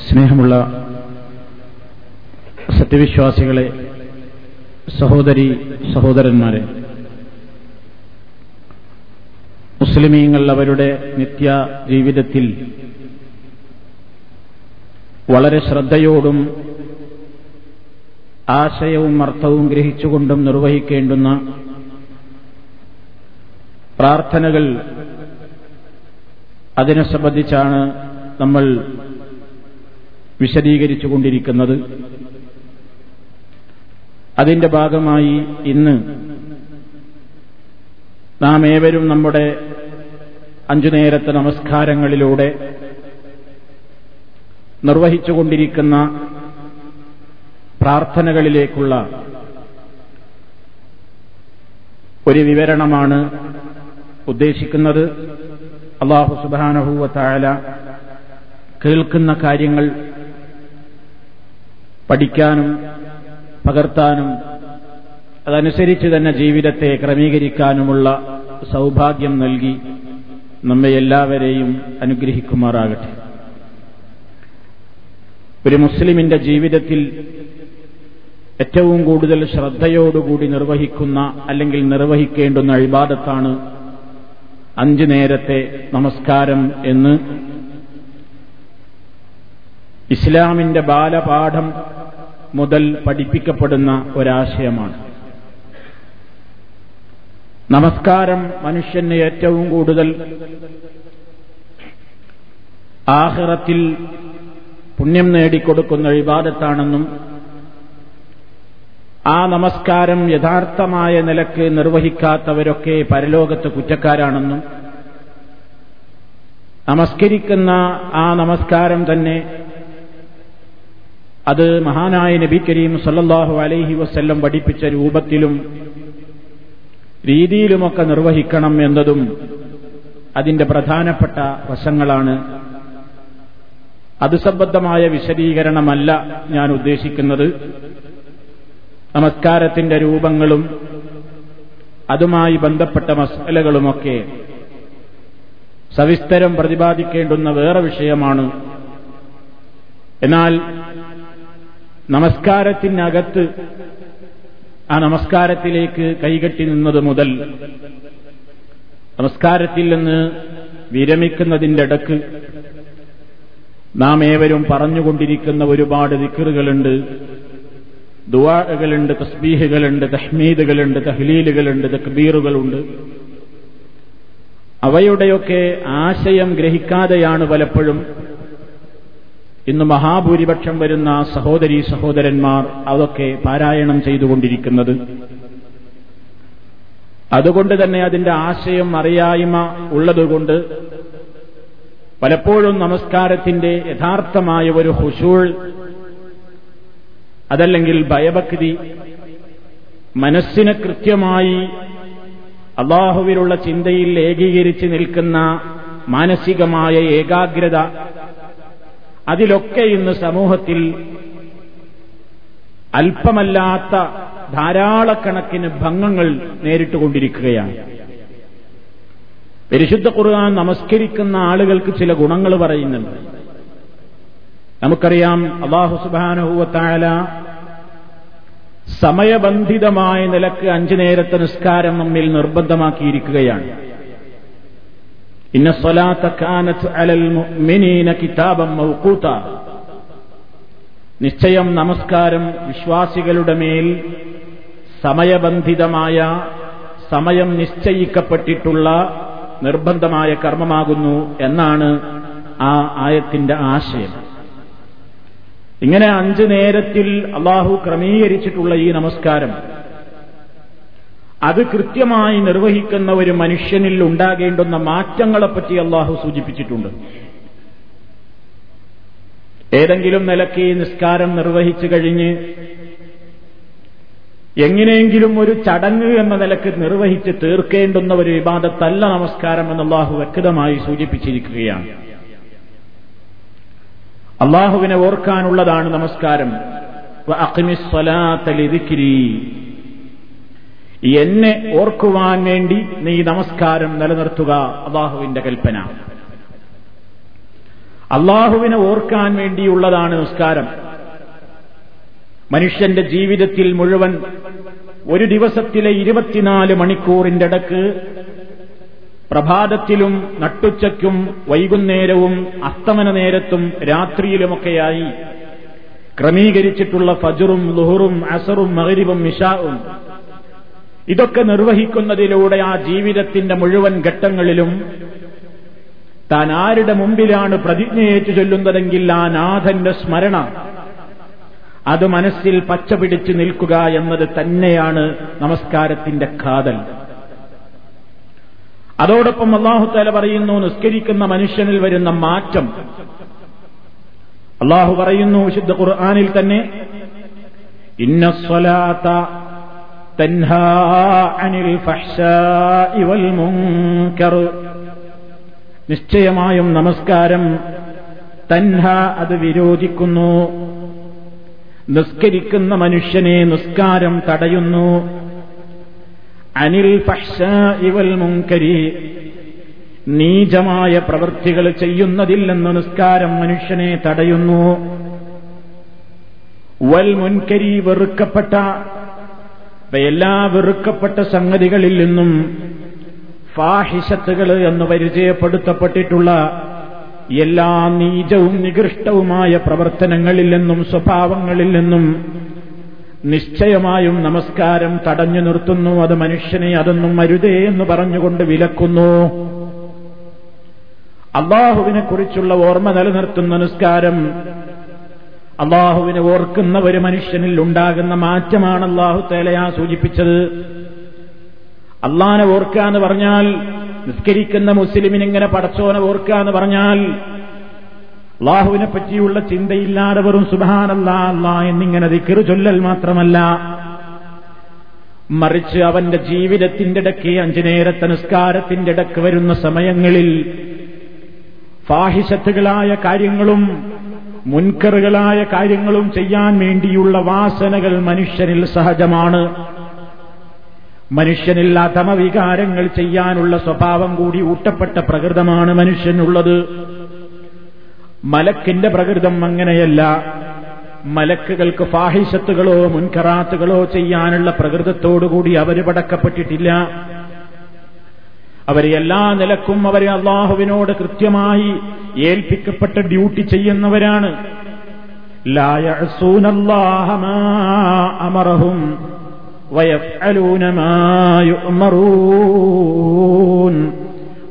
സ്നേഹമുള്ള സത്യവിശ്വാസികളെ സഹോദരി സഹോദരന്മാരെ മുസ്ലിമീങ്ങൾ അവരുടെ നിത്യ ജീവിതത്തിൽ വളരെ ശ്രദ്ധയോടും ആശയവും അർത്ഥവും ഗ്രഹിച്ചുകൊണ്ടും നിർവഹിക്കേണ്ടുന്ന പ്രാർത്ഥനകൾ അതിനെ സംബന്ധിച്ചാണ് നമ്മൾ വിശദീകരിച്ചുകൊണ്ടിരിക്കുന്നത്. അതിന്റെ ഭാഗമായി ഇന്ന് നാം ഏവരും നമ്മുടെ അഞ്ചു നേരത്തെ നമസ്കാരങ്ങളിലൂടെ നിർവഹിച്ചുകൊണ്ടിരിക്കുന്ന പ്രാർത്ഥനകളിലേക്കുള്ള ഒരു വിവരണമാണ് ഉദ്ദേശിക്കുന്നത്. അള്ളാഹു സുബാനഹൂവ താഴല കേൾക്കുന്ന കാര്യങ്ങൾ പഠിക്കാനും പകർത്താനും അതനുസരിച്ച് തന്നെ ജീവിതത്തെ ക്രമീകരിക്കാനുമുള്ള സൗഭാഗ്യം നൽകി നമ്മെ എല്ലാവരെയും അനുഗ്രഹിക്കുമാറാകട്ടെ. ഒരു മുസ്ലിമിന്റെ ജീവിതത്തിൽ ഏറ്റവും കൂടുതൽ ശ്രദ്ധയോടുകൂടി നിർവഹിക്കുന്ന അല്ലെങ്കിൽ നിർവഹിക്കേണ്ടുന്ന അഴിബാദത്താണ് അഞ്ചു നേരത്തെ നമസ്കാരം എന്ന് ഇസ്ലാമിന്റെ ബാലപാഠം മുതൽ പഠിപ്പിക്കപ്പെടുന്ന ഒരാശയമാണ്. നമസ്കാരം മനുഷ്യന് ഏറ്റവും കൂടുതൽ ആഹ്റത്തിൽ പുണ്യം നേടിക്കൊടുക്കുന്ന വിവാദത്താണെന്നും ആ നമസ്കാരം യഥാർത്ഥമായ നിലയ്ക്ക് നിർവഹിക്കാത്തവരൊക്കെ പരലോകത്ത് കുറ്റക്കാരാണെന്നും നമസ്കരിക്കുന്ന ആ നമസ്കാരം തന്നെ അത് മഹാനായ നബി കരീം സല്ലാഹു അലൈഹി വസ്ല്ലം പഠിപ്പിച്ച രൂപത്തിലും രീതിയിലുമൊക്കെ നിർവഹിക്കണം എന്നതും അതിന്റെ പ്രധാനപ്പെട്ട വശങ്ങളാണ്. അത് സംബന്ധമായ വിശദീകരണമല്ല ഞാൻ ഉദ്ദേശിക്കുന്നത്. നമസ്കാരത്തിന്റെ രൂപങ്ങളും അതുമായി ബന്ധപ്പെട്ട മസലകളുമൊക്കെ സവിസ്തരം പ്രതിപാദിക്കേണ്ടുന്ന വേറെ വിഷയമാണ്. എന്നാൽ നമസ്കാരത്തിനകത്ത് ആ നമസ്കാരത്തിലേക്ക് കൈകെട്ടി നിന്നത് മുതൽ നമസ്കാരത്തിൽ നിന്ന് വിരമിക്കുന്നതിന്റെ ഇടയ്ക്ക് നാം ഏവരും പറഞ്ഞുകൊണ്ടിരിക്കുന്ന ഒരുപാട് ദിക്കറുകളുണ്ട് ദുവാകളുണ്ട് തസ്ബീഹുകളുണ്ട് തഹ്മീദുകളുണ്ട് തഹ്ലീലുകളുണ്ട് തക്ബീറുകളുണ്ട്. അവയുടെയൊക്കെ ആശയം ഗ്രഹിക്കാതെയാണ് പലപ്പോഴും ഇന്ന് മഹാഭൂരിപക്ഷം വരുന്ന സഹോദരി സഹോദരന്മാർ അതൊക്കെ പാരായണം ചെയ്തുകൊണ്ടിരിക്കുന്നത്. അതുകൊണ്ട് തന്നെ അതിന്റെ ആശയം അറിയായ്മ ഉള്ളതുകൊണ്ട് പലപ്പോഴും നമസ്കാരത്തിന്റെ യഥാർത്ഥമായ ഒരു ഹുഷൂൾ അതല്ലെങ്കിൽ ഭയഭക്തി മനസ്സിനെ കൃത്യമായി അള്ളാഹുവിലുള്ള ചിന്തയിൽ ഏകീകരിച്ച് നിൽക്കുന്ന മാനസികമായ ഏകാഗ്രത അതിലൊക്കെ ഇന്ന് സമൂഹത്തിൽ അല്പമല്ലാത്ത ധാരാളക്കണക്കിന് ഭംഗങ്ങൾ നേരിട്ടുകൊണ്ടിരിക്കുകയാണ്. പരിശുദ്ധ ഖുർആൻ നമസ്കരിക്കുന്ന ആളുകൾക്ക് ചില ഗുണങ്ങൾ പറയുന്നുണ്ട്. നമുക്കറിയാം അള്ളാഹു സുബാനുഹൂവത്തായാല സമയബന്ധിതമായ നിലയ്ക്ക് അഞ്ചു നേരത്തെ നിസ്കാരം നമ്മിൽ നിർബന്ധമാക്കിയിരിക്കുകയാണ്. ഇന്ന സ്വലാത്ത അലൽ മിനീന കിതാബം മൗക്കൂത്ത നിശ്ചയം നമസ്കാരം വിശ്വാസികളുടെ മേൽ സമയബന്ധിതമായ സമയം നിശ്ചയിക്കപ്പെട്ടിട്ടുള്ള നിർബന്ധമായ കർമ്മമാകുന്നു എന്നാണ് ആ ആയത്തിന്റെ ആശയം. ഇങ്ങനെ അഞ്ചു നേരത്തിൽ അള്ളാഹു ക്രമീകരിച്ചിട്ടുള്ള ഈ നമസ്കാരം. അത് കൃത്യമായി നിർവഹിക്കുന്ന ഒരു മനുഷ്യനിൽ ഉണ്ടാകേണ്ടുന്ന മാറ്റങ്ങളെപ്പറ്റി അള്ളാഹു സൂചിപ്പിച്ചിട്ടുണ്ട്. ഏതെങ്കിലും നിലയ്ക്ക് ഈ നിസ്കാരം നിർവഹിച്ചു കഴിഞ്ഞ് എങ്ങനെയെങ്കിലും ഒരു ചടങ്ങ് എന്ന നിലയ്ക്ക് നിർവഹിച്ച് തീർക്കേണ്ടുന്ന ഒരു വിവാദത്തല്ല നമസ്കാരം എന്ന് അള്ളാഹു വ്യക്തമായി സൂചിപ്പിച്ചിരിക്കുകയാണ്. അള്ളാഹുവിനെ ഓർക്കാനുള്ളതാണ് നമസ്കാരം. എന്നെ ഓർക്കുവാൻ വേണ്ടി നീ നമസ്കാരം നിലനിർത്തുക അള്ളാഹുവിന്റെ കൽപ്പന. അള്ളാഹുവിനെ ഓർക്കാൻ വേണ്ടിയുള്ളതാണ് നമസ്കാരം. മനുഷ്യന്റെ ജീവിതത്തിൽ മുഴുവൻ ഒരു ദിവസത്തിലെ ഇരുപത്തിനാല് മണിക്കൂറിന്റെ ഇടയ്ക്ക് പ്രഭാതത്തിലും നട്ടുച്ചയ്ക്കും വൈകുന്നേരവും അസ്തമന നേരത്തും രാത്രിയിലുമൊക്കെയായി ക്രമീകരിച്ചിട്ടുള്ള ഫജറും ലുഹറും അസറും മകരിവും മിഷാവും ഇതൊക്കെ നിർവഹിക്കുന്നതിലൂടെ ആ ജീവിതത്തിന്റെ മുഴുവൻ ഘട്ടങ്ങളിലും താൻ ആരുടെ മുമ്പിലാണ് പ്രതിജ്ഞയേറ്റു ചൊല്ലുന്നതെങ്കിൽ ആ നാഥന്റെ സ്മരണ അത് മനസ്സിൽ പച്ച പിടിച്ചു നിൽക്കുക എന്നത് തന്നെയാണ് നമസ്കാരത്തിന്റെ കാതൽ. അതോടൊപ്പം അള്ളാഹുത്താല പറയുന്നു നിസ്കരിക്കുന്ന മനുഷ്യനിൽ വരുന്ന മാറ്റം. അള്ളാഹു പറയുന്നു വിശുദ്ധ ഖുർആാനിൽ തന്നെ ഇന്ന സ്വലാത്ത തൻഹാ അനിൽ നിശ്ചയമായും നമസ്കാരം തൻഹ അത് വിരോധിക്കുന്നു. നിസ്കരിക്കുന്ന മനുഷ്യനെ നിസ്കാരം തടയുന്നു. അനിൽ ഇവൽ മുങ്കരി നീചമായ പ്രവൃത്തികൾ ചെയ്യുന്നതിൽ നിന്ന് നിസ്കാരം മനുഷ്യനെ തടയുന്നു. വൽ മുൻകരി വെറുക്കപ്പെട്ട എല്ലാ വെറുക്കപ്പെട്ട സംഗതികളിൽ നിന്നും ഫാഹിഷത്തുകൾ എന്ന് പരിചയപ്പെടുത്തപ്പെട്ടിട്ടുള്ള എല്ലാ നീചവും നികൃഷ്ടവുമായ പ്രവർത്തനങ്ങളിൽ നിന്നും സ്വഭാവങ്ങളിൽ നിന്നും നിശ്ചയമായും നമസ്കാരം തടഞ്ഞു നിർത്തുന്നു. അത് മനുഷ്യനെ അതൊന്നും അരുതേ എന്ന് പറഞ്ഞുകൊണ്ട് വിലക്കുന്നു. അള്ളാഹുവിനെ കുറിച്ചുള്ള ഓർമ്മ നിലനിർത്തുന്ന നിസ്കാരം അള്ളാഹുവിനെ ഓർക്കുന്ന ഒരു മനുഷ്യനിൽ ഉണ്ടാകുന്ന മാറ്റമാണ് അള്ളാഹു തേലയാ സൂചിപ്പിച്ചത്. അള്ളാനെ ഓർക്കുക എന്ന് പറഞ്ഞാൽ നിസ്കരിക്കുന്ന മുസ്ലിമിനിങ്ങനെ പടച്ചോനെ ഓർക്കുക എന്ന് പറഞ്ഞാൽ അള്ളാഹുവിനെ പറ്റിയുള്ള ചിന്തയില്ലാതെ വെറും സുബാനല്ല അല്ലാ എന്നിങ്ങനെ ദിക്കറ് ചൊല്ലൽ മാത്രമല്ല. മറിച്ച് അവന്റെ ജീവിതത്തിന്റെ ഇടയ്ക്ക് അഞ്ചു നേരത്തെ നിസ്കാരത്തിന്റെ ഇടയ്ക്ക് വരുന്ന സമയങ്ങളിൽ ഫാഹിഷത്തുകളായ കാര്യങ്ങളും മുൻകറുകളായ കാര്യങ്ങളും ചെയ്യാൻ വേണ്ടിയുള്ള വാസനകൾ മനുഷ്യനിൽ സഹജമാണ്. മനുഷ്യനിൽ അധമവികാരങ്ങൾ ചെയ്യാനുള്ള സ്വഭാവം കൂടി ഊട്ടപ്പെട്ട പ്രകൃതമാണ് മനുഷ്യനുള്ളത്. മലക്കിന്റെ പ്രകൃതം അങ്ങനെയല്ല. മലക്കുകൾക്ക് ഫാഹിഷത്തുകളോ മുൻകറാത്തുകളോ ചെയ്യാനുള്ള പ്രകൃതത്തോടുകൂടി അവർ പടക്കപ്പെട്ടിട്ടില്ല. അവരെ എല്ലാ നിലക്കും അവരെ അള്ളാഹുവിനോട് കൃത്യമായി ഏൽപ്പിക്കപ്പെട്ട ഡ്യൂട്ടി ചെയ്യുന്നവരാണ്.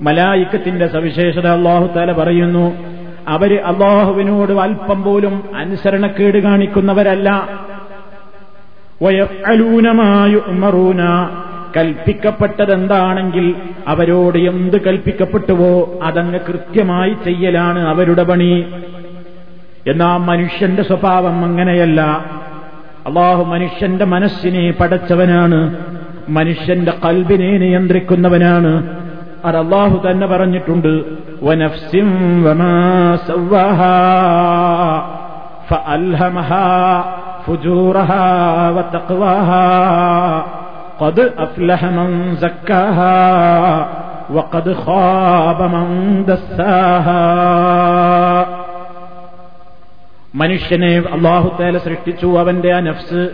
മലായിക്കത്തിന്റെ സവിശേഷത അള്ളാഹു താല പറയുന്നു അവർ അള്ളാഹുവിനോട് അല്പം പോലും അനുസരണക്കേട് കാണിക്കുന്നവരല്ല. വയഫലൂനമായുമറൂന കൽപ്പിക്കപ്പെട്ടതെന്താണെങ്കിൽ അവരോട് എന്ത് കൽപ്പിക്കപ്പെട്ടുവോ അതങ്ങ് കൃത്യമായി ചെയ്യലാണ് അവരുടെ പണി. എന്നാ മനുഷ്യന്റെ സ്വഭാവം അങ്ങനെയല്ല. അള്ളാഹു മനുഷ്യന്റെ മനസ്സിനെ പടച്ചവനാണ്. മനുഷ്യന്റെ കൽബിനെ നിയന്ത്രിക്കുന്നവനാണ്. അത് അള്ളാഹു തന്നെ പറഞ്ഞിട്ടുണ്ട്. മനുഷ്യനെ അള്ളാഹുത്തേല സൃഷ്ടിച്ചു. അവന്റെ ആ നഫ്സ്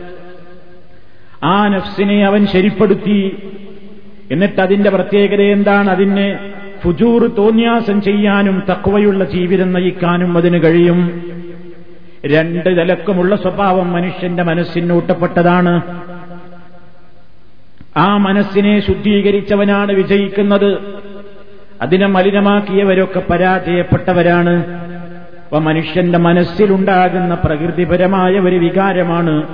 ആ നഫ്സിനെ അവൻ ശരിപ്പെടുത്തി. എന്നിട്ട് അതിന്റെ പ്രത്യേകത എന്താണ്? അതിന് ഫുജൂർ തോന്യാസം ചെയ്യാനും തക്കവയുള്ള ജീവിതം നയിക്കാനും അതിന് കഴിയും. രണ്ട് നിലക്കുമുള്ള സ്വഭാവം മനുഷ്യന്റെ മനസ്സിനൂട്ടപ്പെട്ടതാണ്. ആ മനസ്സിനെ ശുദ്ധീകരിച്ചവനാണ് വിജയിക്കുന്നത്. അതിനെ മലിനമാക്കിയവരൊക്കെ പരാജയപ്പെട്ടവരാണ്. അപ്പൊ മനുഷ്യന്റെ മനസ്സിലുണ്ടാകുന്ന പ്രകൃതിപരമായ ഒരു വികാരമാണ്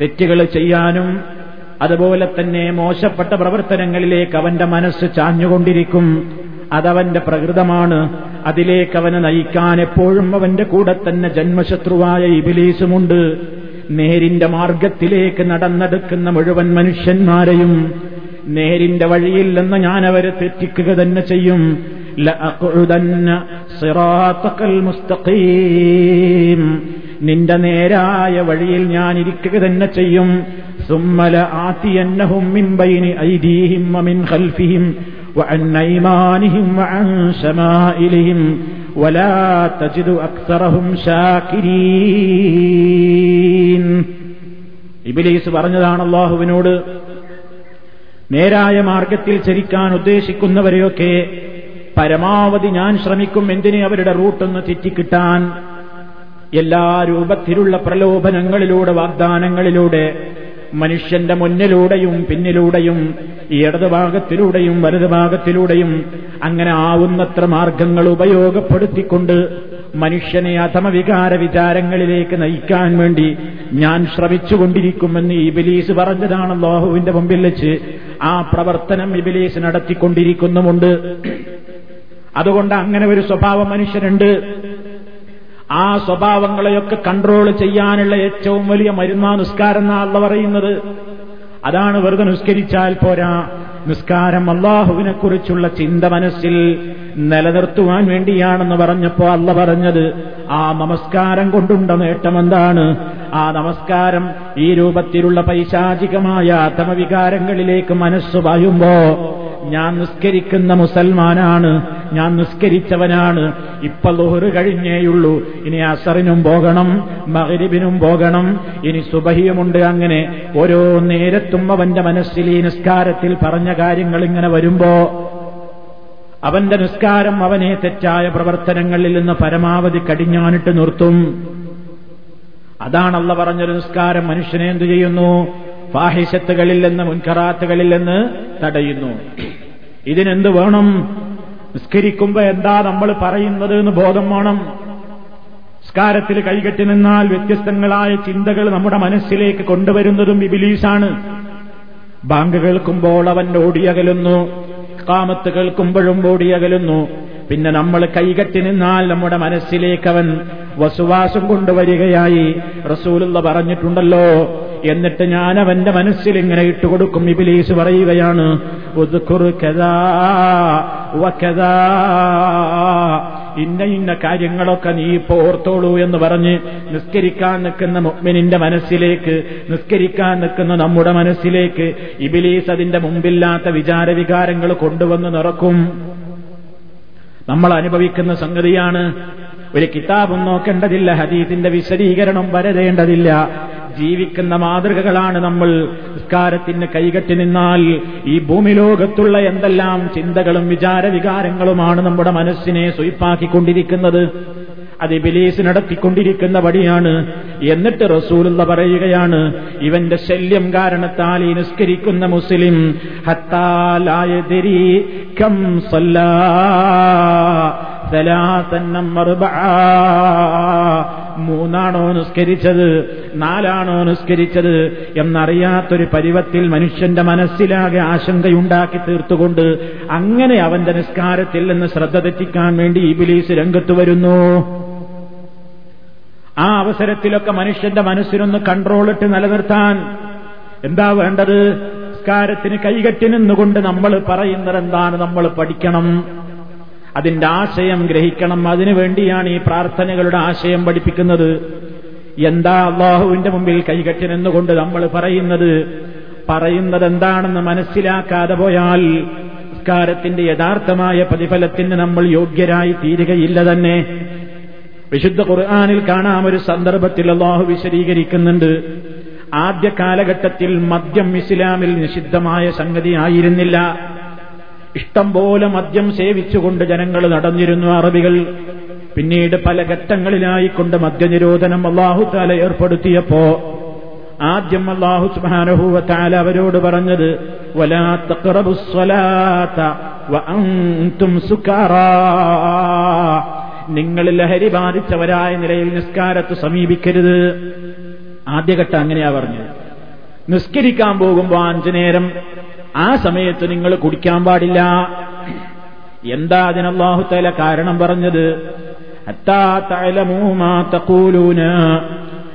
തെറ്റുകൾ ചെയ്യാനും അതുപോലെ തന്നെ മോശപ്പെട്ട പ്രവർത്തനങ്ങളിലേക്ക് അവന്റെ മനസ്സ് ചാഞ്ഞുകൊണ്ടിരിക്കും. അതവന്റെ പ്രകൃതമാണ്. അതിലേക്ക് അവനെ നയിക്കാൻ എപ്പോഴും അവന്റെ കൂടെ തന്നെ ജന്മശത്രുവായ ഇബിലീസുമുണ്ട്. നേരിന്റെ മാർഗത്തിലേക്ക് നടന്നെടുക്കുന്ന മുഴുവൻ മനുഷ്യന്മാരെയും നേരിന്റെ വഴിയിൽ നിന്ന് ഞാൻ അവരെ തെറ്റിക്കുക തന്നെ ചെയ്യും. നിന്റെ നേരായ വഴിയിൽ ഞാൻ ഇരിക്കുക തന്നെ ചെയ്യും സുമ്മല ആത്തിയന്നഹും മിൻ ബൈനി ഐദീഹിം വമിൻ ഖൽഫിഹിം وعن أيمانهم وعن شمائلهم ولا تجد أكثرهم شاكرين ഇബിലീസ് പറഞ്ഞതാണ് അള്ളാഹുവിനോട് നേരായ മാർഗത്തിൽ ചരിക്കാൻ ഉദ്ദേശിക്കുന്നവരെയൊക്കെ പരമാവധി ഞാൻ ശ്രമിക്കും എന്തിനെ അവരുടെ റൂട്ടൊന്ന് തെറ്റിക്കിട്ടാൻ എല്ലാ രൂപത്തിലുള്ള പ്രലോഭനങ്ങളിലൂടെ വാഗ്ദാനങ്ങളിലൂടെ മനുഷ്യന്റെ മുന്നിലൂടെയും പിന്നിലൂടെയും ഇടതുഭാഗത്തിലൂടെയും വലതുഭാഗത്തിലൂടെയും അങ്ങനെ ആവുന്നത്ര മാർഗങ്ങൾ ഉപയോഗപ്പെടുത്തിക്കൊണ്ട് മനുഷ്യനെ അധമവികാര വിചാരങ്ങളിലേക്ക് നയിക്കാൻ വേണ്ടി ഞാൻ ശ്രമിച്ചുകൊണ്ടിരിക്കുമെന്ന് ഇബിലീസ് പറഞ്ഞതാണ് ലോഹുവിന്റെ മുമ്പിൽ വെച്ച്. ആ പ്രവർത്തനം ഇബിലീസ് നടത്തിക്കൊണ്ടിരിക്കുന്നുമുണ്ട്. അതുകൊണ്ട് അങ്ങനെ ഒരു സ്വഭാവം മനുഷ്യനുണ്ട്. ആ സ്വഭാവങ്ങളെയൊക്കെ കൺട്രോൾ ചെയ്യാനുള്ള ഏറ്റവും വലിയ മരുന്നാ നിസ്കാരം എന്നാണ് പറയുന്നത്. അതാണ് വെറുതെ നിസ്കരിച്ചാൽ പോരാ. നിസ്കാരം അള്ളാഹുവിനെ കുറിച്ചുള്ള ചിന്ത മനസ്സിൽ നിലനിർത്തുവാൻ വേണ്ടിയാണെന്ന് പറഞ്ഞപ്പോ അല്ല പറഞ്ഞത്. ആ നമസ്കാരം കൊണ്ടുണ്ട നേട്ടം എന്താണ്? ആ നമസ്കാരം ഈ രൂപത്തിലുള്ള പൈശാചികമായ തമവികാരങ്ങളിലേക്ക് മനസ്സ് പായുമ്പോ ഞാൻ നിസ്കരിക്കുന്ന മുസൽമാനാണ്. ഞാൻ നിസ്കരിച്ചവനാണ്. ഇപ്പൊ ലോഹറ് കഴിഞ്ഞേയുള്ളൂ. ഇനി അസറിനും പോകണം മകരിബിനും പോകണം ഇനി സുബഹിയുമുണ്ട് അങ്ങനെ. ഓരോ നേരത്തും അവന്റെ മനസ്സിൽ ഈ നിസ്കാരത്തിൽ പറഞ്ഞ കാര്യങ്ങൾ ഇങ്ങനെ വരുമ്പോ അവന്റെ നിസ്കാരം അവനെ തെറ്റായ പ്രവർത്തനങ്ങളിൽ നിന്ന് പരമാവധി കടിഞ്ഞാനിട്ട് നിർത്തും. അതാണല്ല പറഞ്ഞൊരു നിസ്കാരം. മനുഷ്യനെ എന്തു ചെയ്യുന്നു? ഫാഹിഷത്തുകളിൽ നിന്ന് മുൻകറാത്തുകളിൽ നിന്ന് തടയുന്നു. ഇതിനെന്ത് വേണം? നിസ്കരിക്കുമ്പോ എന്താ നമ്മൾ പറയുന്നത് എന്ന് ബോധം വേണം. നിസ്കാരത്തിൽ കൈകെട്ടി നിന്നാൽ വ്യത്യസ്തങ്ങളായ ചിന്തകൾ നമ്മുടെ മനസ്സിലേക്ക് കൊണ്ടുവരുന്നതും ഇബിലീസാണ്. ബാങ്ക് കേൾക്കുമ്പോൾ അവൻ ഓടിയകലുന്നു കാമത്ത് കേൾക്കുമ്പോഴും ഓടിയകലുന്നു. പിന്നെ നമ്മൾ കൈകെട്ടി നിന്നാൽ നമ്മുടെ മനസ്സിലേക്ക് അവൻ വസുവാസം കൊണ്ടുവരികയായി. റസൂലുള്ള പറഞ്ഞിട്ടുണ്ടല്ലോ എന്നിട്ട് ഞാൻ അവന്റെ മനസ്സിൽ ഇങ്ങനെ ഇട്ടുകൊടുക്കും. ഇബിലീസ് പറയുകയാണ് ഇന്ന ഇന്ന കാര്യങ്ങളൊക്കെ നീ ഇപ്പോ ഓർത്തോളൂ എന്ന് പറഞ്ഞ് നിസ്കരിക്കാൻ നിൽക്കുന്ന മുഗ്മിനിന്റെ മനസ്സിലേക്ക് നിസ്കരിക്കാൻ നിൽക്കുന്ന നമ്മുടെ മനസ്സിലേക്ക് ഇബിലീസ് അതിന്റെ മുമ്പില്ലാത്ത വിചാരവികാരങ്ങൾ കൊണ്ടുവന്ന് നിറക്കും. നമ്മൾ അനുഭവിക്കുന്ന സംഗതിയാണ് ഒരു കിതാബും നോക്കേണ്ടതില്ല ഹദീസിന്റെ വിശദീകരണം വരതേണ്ടതില്ല ജീവിക്കുന്ന മാതൃകകളാണ് നമ്മൾ. നിസ്കാരത്തിന് കൈകെട്ടി നിന്നാൽ ഈ ഭൂമി ലോകത്തുള്ള എന്തെല്ലാം ചിന്തകളും വിചാരവികാരങ്ങളുമാണ് നമ്മുടെ മനസ്സിനെ സ്വയിപ്പാക്കിക്കൊണ്ടിരിക്കുന്നത്. അത് ബിലീസ് നടത്തിക്കൊണ്ടിരിക്കുന്ന വടിയാണ് എന്നിട്ട് റസൂലുള്ള പറയുകയാണ് ഇവന്റെ ശല്യം കാരണത്താൽ ഈ നിസ്കരിക്കുന്ന മുസ്ലിം ഹത്താലായ മൂന്നാണോ നിസ്കരിച്ചത്? നാലാണോ നിസ്കരിച്ചത്? എന്നറിയാത്തൊരു പരുവത്തിൽ മനുഷ്യന്റെ മനസ്സിലാകെ ആശങ്കയുണ്ടാക്കി തീർത്തുകൊണ്ട് അങ്ങനെ അവന്റെ നിസ്കാരത്തിൽ നിന്ന് ശ്രദ്ധ തെറ്റിക്കാൻ വേണ്ടി ഇബിലീസ് രംഗത്ത് വരുന്നു. ആ അവസരത്തിലൊക്കെ മനുഷ്യന്റെ മനസ്സിനൊന്ന് കൺട്രോളിട്ട് നിലനിർത്താൻ എന്താ വേണ്ടത്? നിസ്കാരത്തിന് കൈകെട്ടി നിന്നുകൊണ്ട് നമ്മൾ പറയുന്നത് എന്താണ് നമ്മൾ പഠിക്കണം. അതിന്റെ ആശയം ഗ്രഹിക്കണം. അതിനു വേണ്ടിയാണ് ഈ പ്രാർത്ഥനകളുടെ ആശയം പഠിപ്പിക്കുന്നത്. എന്താ അള്ളാഹുവിന്റെ മുമ്പിൽ കൈകെട്ടി നിന്നുകൊണ്ട് നമ്മൾ പറയുന്നത്? പറയുന്നത് എന്താണെന്ന് മനസ്സിലാക്കാതെ പോയാൽ സംസ്കാരത്തിന്റെ യഥാർത്ഥമായ പ്രതിഫലത്തിന് നമ്മൾ യോഗ്യരായി തീരുകയില്ല തന്നെ. വിശുദ്ധ ഖുർആാനിൽ കാണാം ഒരു സന്ദർഭത്തിൽ അള്ളാഹു വിശദീകരിക്കുന്നുണ്ട്. ആദ്യ കാലഘട്ടത്തിൽ മദ്യം ഇസ്ലാമിൽ നിഷിദ്ധമായ സംഗതി ആയിരുന്നില്ല. ഇഷ്ടം പോലെ മദ്യം സേവിച്ചുകൊണ്ട് ജനങ്ങൾ നടന്നിരുന്നു അറബികൾ. പിന്നീട് പല ഘട്ടങ്ങളിലായിക്കൊണ്ട് മദ്യനിരോധനം അള്ളാഹു താല ഏർപ്പെടുത്തിയപ്പോ ആദ്യം അള്ളാഹു സുബാനഹൂവ താല അവരോട് പറഞ്ഞത് നിങ്ങൾ ലഹരി ബാധിച്ചവരായ നിലയിൽ നിസ്കാരത്ത് സമീപിക്കരുത്. ആദ്യഘട്ടം അങ്ങനെയാ പറഞ്ഞത്. നിസ്കരിക്കാൻ പോകുമ്പോ അഞ്ചു നേരം ആ സമയത്ത് നിങ്ങൾ കുടിക്കാൻ പാടില്ല. എന്താ അതിനല്ലാഹുത്തല കാരണം പറഞ്ഞത്?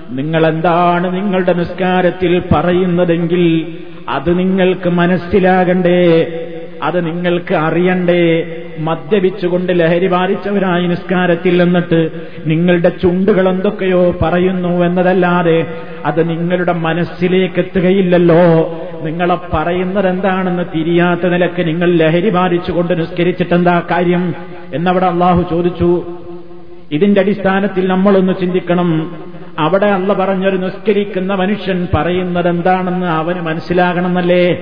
നിങ്ങൾ എന്താണ് നിങ്ങളുടെ നിസ്കാരത്തിൽ പറയുന്നതെങ്കിൽ അത് നിങ്ങൾക്ക് മനസ്സിലാകണ്ടേ അത് നിങ്ങൾക്ക് അറിയണ്ടേ മദ്യപിച്ചുകൊണ്ട് ലഹരി ബാധിച്ചവരായി നിസ്കാരത്തിൽ നിന്നിട്ട് നിങ്ങളുടെ ചുണ്ടുകൾ എന്തൊക്കെയോ പറയുന്നു എന്നതല്ലാതെ അത് നിങ്ങളുടെ മനസ്സിലേക്ക് എത്തുകയില്ലല്ലോ. നിങ്ങളെ പറയുന്നത് എന്താണെന്ന് തിരിയാത്ത നിലയ്ക്ക് നിങ്ങൾ ലഹരി ബാധിച്ചുകൊണ്ട് നിസ്കരിച്ചിട്ടെന്താ കാര്യം എന്നവിടെ അള്ളാഹു ചോദിച്ചു. ഇതിന്റെ അടിസ്ഥാനത്തിൽ നമ്മളൊന്ന് ചിന്തിക്കണം. അവിടെ അള്ള പറഞ്ഞൊരു നിസ്കരിക്കുന്ന മനുഷ്യൻ പറയുന്നത് എന്താണെന്ന് അവന് മനസ്സിലാകണമെന്നല്ലേ?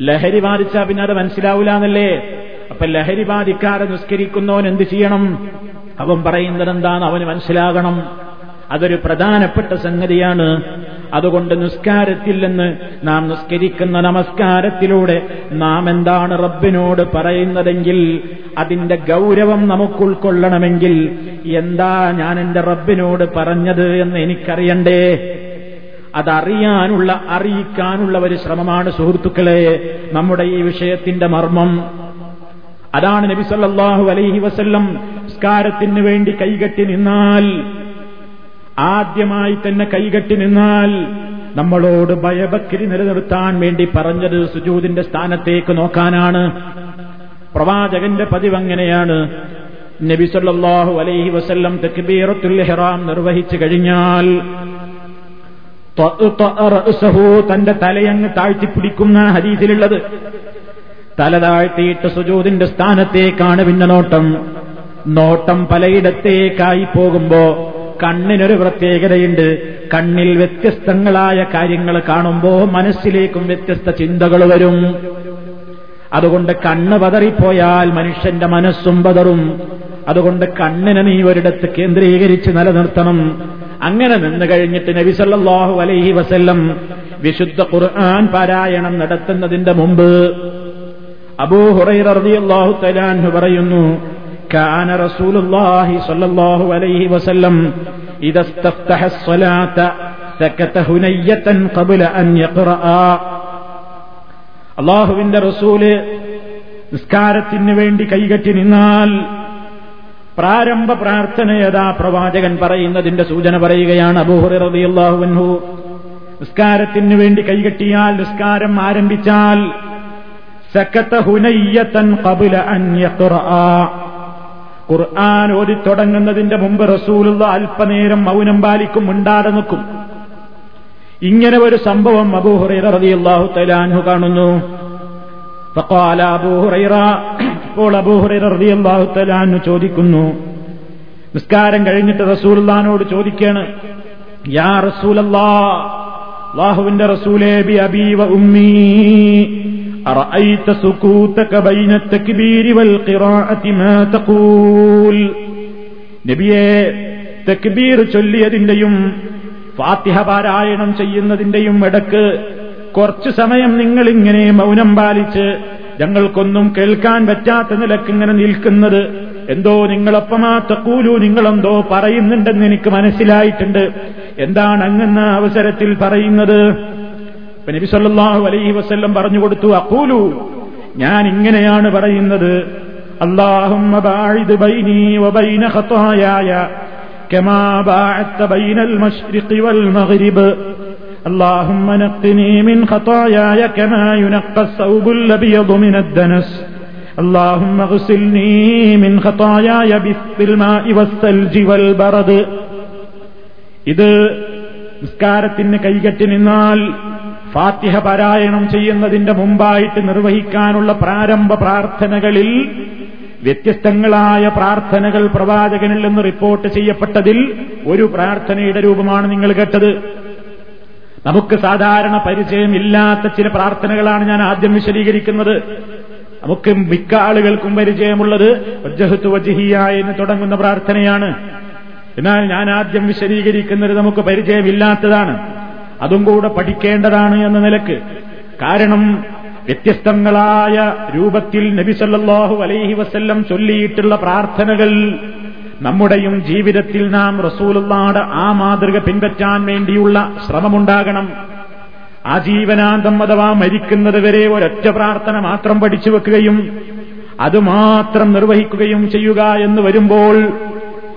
ലഹരി ബാധിച്ചാ പിന്നെ അത് മനസ്സിലാവൂലെന്നല്ലേ? അപ്പൊ ലഹരി ബാധിക്കാതെ നിസ്കരിക്കുന്നവൻ എന്ത് ചെയ്യണം? അവൻ പറയുന്നത് എന്താന്ന് അവന് മനസ്സിലാകണം. അതൊരു പ്രധാനപ്പെട്ട സംഗതിയാണ്. അതുകൊണ്ട് നിസ്കാരത്തിൽ നാം നിസ്കരിക്കുന്ന നമസ്കാരത്തിലൂടെ നാം എന്താണ് റബ്ബിനോട് പറയുന്നതെങ്കിൽ അതിന്റെ ഗൗരവം നമുക്ക് ഉൾക്കൊള്ളണമെങ്കിൽ എന്താ ഞാൻ എന്റെ റബ്ബിനോട് പറഞ്ഞത് എന്ന് എനിക്കറിയണ്ടേ? അതറിയാനുള്ള അറിയിക്കാനുള്ള ഒരു ശ്രമമാണ് സുഹൃത്തുക്കളെ നമ്മുടെ ഈ വിഷയത്തിന്റെ മർമ്മം. അതാണ് നബി സല്ലാഹു അലൈഹി വസല്ലം സ്കാരത്തിന് വേണ്ടി കൈകെട്ടി നിന്നാൽ. ആദ്യമായി തന്നെ കൈകെട്ടി നിന്നാൽ നമ്മളോട് ഭയഭക്തി നിലനിർത്താൻ വേണ്ടി പറഞ്ഞത് സുജൂദിന്റെ സ്ഥാനത്തേക്ക് നോക്കാനാണ്. പ്രവാചകന്റെ പതിവ് അങ്ങനെയാണ്. നബി സല്ലാഹു അലൈഹി വസല്ലം തക്ബീറത്തുൽ ഹെറാം നിർവഹിച്ചു കഴിഞ്ഞാൽ തന്റെ തലയങ്ങ് താഴ്ത്തിപ്പിടിക്കുന്ന ഹരീതിലുള്ളത് തല താഴ്ത്തിയിട്ട് സുജൂതിന്റെ സ്ഥാനത്തേക്കാണ് പിന്നെ നോട്ടം. നോട്ടം പലയിടത്തേക്കായി പോകുമ്പോ കണ്ണിനൊരു പ്രത്യേകതയുണ്ട്. കണ്ണിൽ വ്യത്യസ്തങ്ങളായ കാര്യങ്ങൾ കാണുമ്പോ മനസ്സിലേക്കും വ്യത്യസ്ത ചിന്തകൾ വരും. അതുകൊണ്ട് കണ്ണ് പതറിപ്പോയാൽ മനുഷ്യന്റെ മനസ്സും പതറും. അതുകൊണ്ട് കണ്ണിനെ നീ ഒരിടത്ത് കേന്ദ്രീകരിച്ച് നിലനിർത്തണം. അങ്ങനെ നിന്ന് കഴിഞ്ഞിട്ട് നബിസല്ലാഹു അലൈഹി വസല്ലം വിശുദ്ധ ഖുർആൻ പാരായണം നടത്തുന്നതിന്റെ മുമ്പ് അബൂ ഹുറൈറ റളിയല്ലാഹു തആല പറയുന്നു كان رسول الله صلى الله عليه وسلم إذا استفتح الصلاة سكت هنية قبل أن يقرأ അള്ളാഹുവിന്റെ റസൂല് നിസ്കാരത്തിന് വേണ്ടി കൈകെട്ടി നിന്നാൽ പ്രാരംഭ പ്രാർത്ഥനയതാ പ്രവാചകൻ പറയുന്നതിന്റെ സൂചന പറയുകയാണ് അബൂഹുറിയാഹുവൻഹു നിസ്കാരത്തിന് വേണ്ടി കൈകെട്ടിയാൽ നിസ്കാരം ആരംഭിച്ചാൽ സക്കത്ത ഹുനയ്യത്തൻ കബുല ഖുർആൻ ഓതി തുടങ്ങുന്നതിന്റെ മുമ്പ് റസൂലുള്ള അല്പനേരം മൗനം പാലിക്കും മിണ്ടാതെ നിൽക്കും. ഇങ്ങനെ ഒരു സംഭവം അബൂഹുറൈറിയാഹു തലാൻഹു കാണുന്നു. ഫഖാല അബൂഹുറൈറ ഇപ്പോൾ അബൂഹുറൈറിയാഹു തലാൻഹു ചോദിക്കുന്നു. നിസ്കാരം കഴിഞ്ഞിട്ട് റസൂലുള്ളാനോട് ചോദിക്കാണ് യാ റസൂലല്ലാ അള്ളാഹുവിന്റെ റസൂലേ ബി അബീ വ ഉമ്മീ أرأيت سكوتك بين التكبير والقراءة ما تقول നബിയെ തക്ബീർ ചൊല്ലിയതിന്റെയും ഫാത്തിഹ പാരായണം ചെയ്യുന്നതിന്റെയും ഇടക്ക് കുറച്ചു സമയം നിങ്ങൾ ഇങ്ങനെ മൗനം പാലിച്ച് ഞങ്ങൾക്കൊന്നും കേൾക്കാൻ പറ്റാത്ത നിലക്ക് ഇങ്ങനെ നിൽക്കുന്നത് എന്തോ നിങ്ങളൊപ്പമാ തക്കൂലു നിങ്ങളെന്തോ പറയുന്നുണ്ടെന്ന് എനിക്ക് മനസ്സിലായിട്ടുണ്ട് എന്താണ് അങ്ങെന്ന അവസരത്തിൽ പറയുന്നത് ഇപ്പൊ നബി സല്ലല്ലാഹു അലൈഹി വസല്ലം പറഞ്ഞു കൊടുത്തു അഖൂലു ഞാൻ ഇങ്ങനെയാണ് പറയുന്നത് അല്ലാഹുമ്മ ബാഇദ് ബൈനി വബൈന ഖതായായ കമാ ബാഅത്ത ബൈനൽ മശ്രിഖി വൽ മഗ്രിബ് اللهم نقني من خطاياي كما ينقى الثوب الابيض من الدنس اللهم اغسلني من خطاياي بالماء والثلج والبرد ഇത് നിസ്കാരത്തിന് കൈകെട്ടി നിന്നാൽ ഫാത്തിഹ പാരായണം ചെയ്യുന്നതിന്റെ മുമ്പായിട്ട് നിർവഹിക്കാനുള്ള പ്രാരംഭ പ്രാർത്ഥനകളിൽ വ്യത്യസ്തങ്ങളായ പ്രാർത്ഥനകൾ പ്രവാചകനിൽ നിന്ന് റിപ്പോർട്ട് ചെയ്യപ്പെട്ടതിൽ ഒരു പ്രാർത്ഥനയുടെ രൂപമാണ് നിങ്ങൾ കേട്ടത് നമുക്ക് സാധാരണ പരിചയമില്ലാത്ത ചില പ്രാർത്ഥനകളാണ് ഞാൻ ആദ്യം വിശദീകരിക്കുന്നത് നമുക്ക് മിക്ക ആളുകൾക്കും പരിചയമുള്ളത് വജ്ജഹത്തു വജിഹിയ എന്ന് തുടങ്ങുന്ന പ്രാർത്ഥനയാണ്. എന്നാൽ ഞാൻ ആദ്യം വിശദീകരിക്കുന്നത് നമുക്ക് പരിചയമില്ലാത്തതാണ്. അതും കൂടെ പഠിക്കേണ്ടതാണ് എന്ന നിലയ്ക്ക്. കാരണം വ്യത്യസ്തങ്ങളായ രൂപത്തിൽ നബിസല്ലാഹു അലൈഹി വസ്ല്ലം ചൊല്ലിയിട്ടുള്ള പ്രാർത്ഥനകൾ നമ്മുടെയും ജീവിതത്തിൽ നാം റസൂലുള്ളാടെ ആ മാതൃക പിൻപറ്റാൻ വേണ്ടിയുള്ള ശ്രമമുണ്ടാകണം. ആജീവനാന്തം അഥവാ മരിക്കുന്നത് വരെ ഒരൊറ്റ പ്രാർത്ഥന മാത്രം പഠിച്ചു വെക്കുകയും അതുമാത്രം നിർവഹിക്കുകയും ചെയ്യുക എന്ന് വരുമ്പോൾ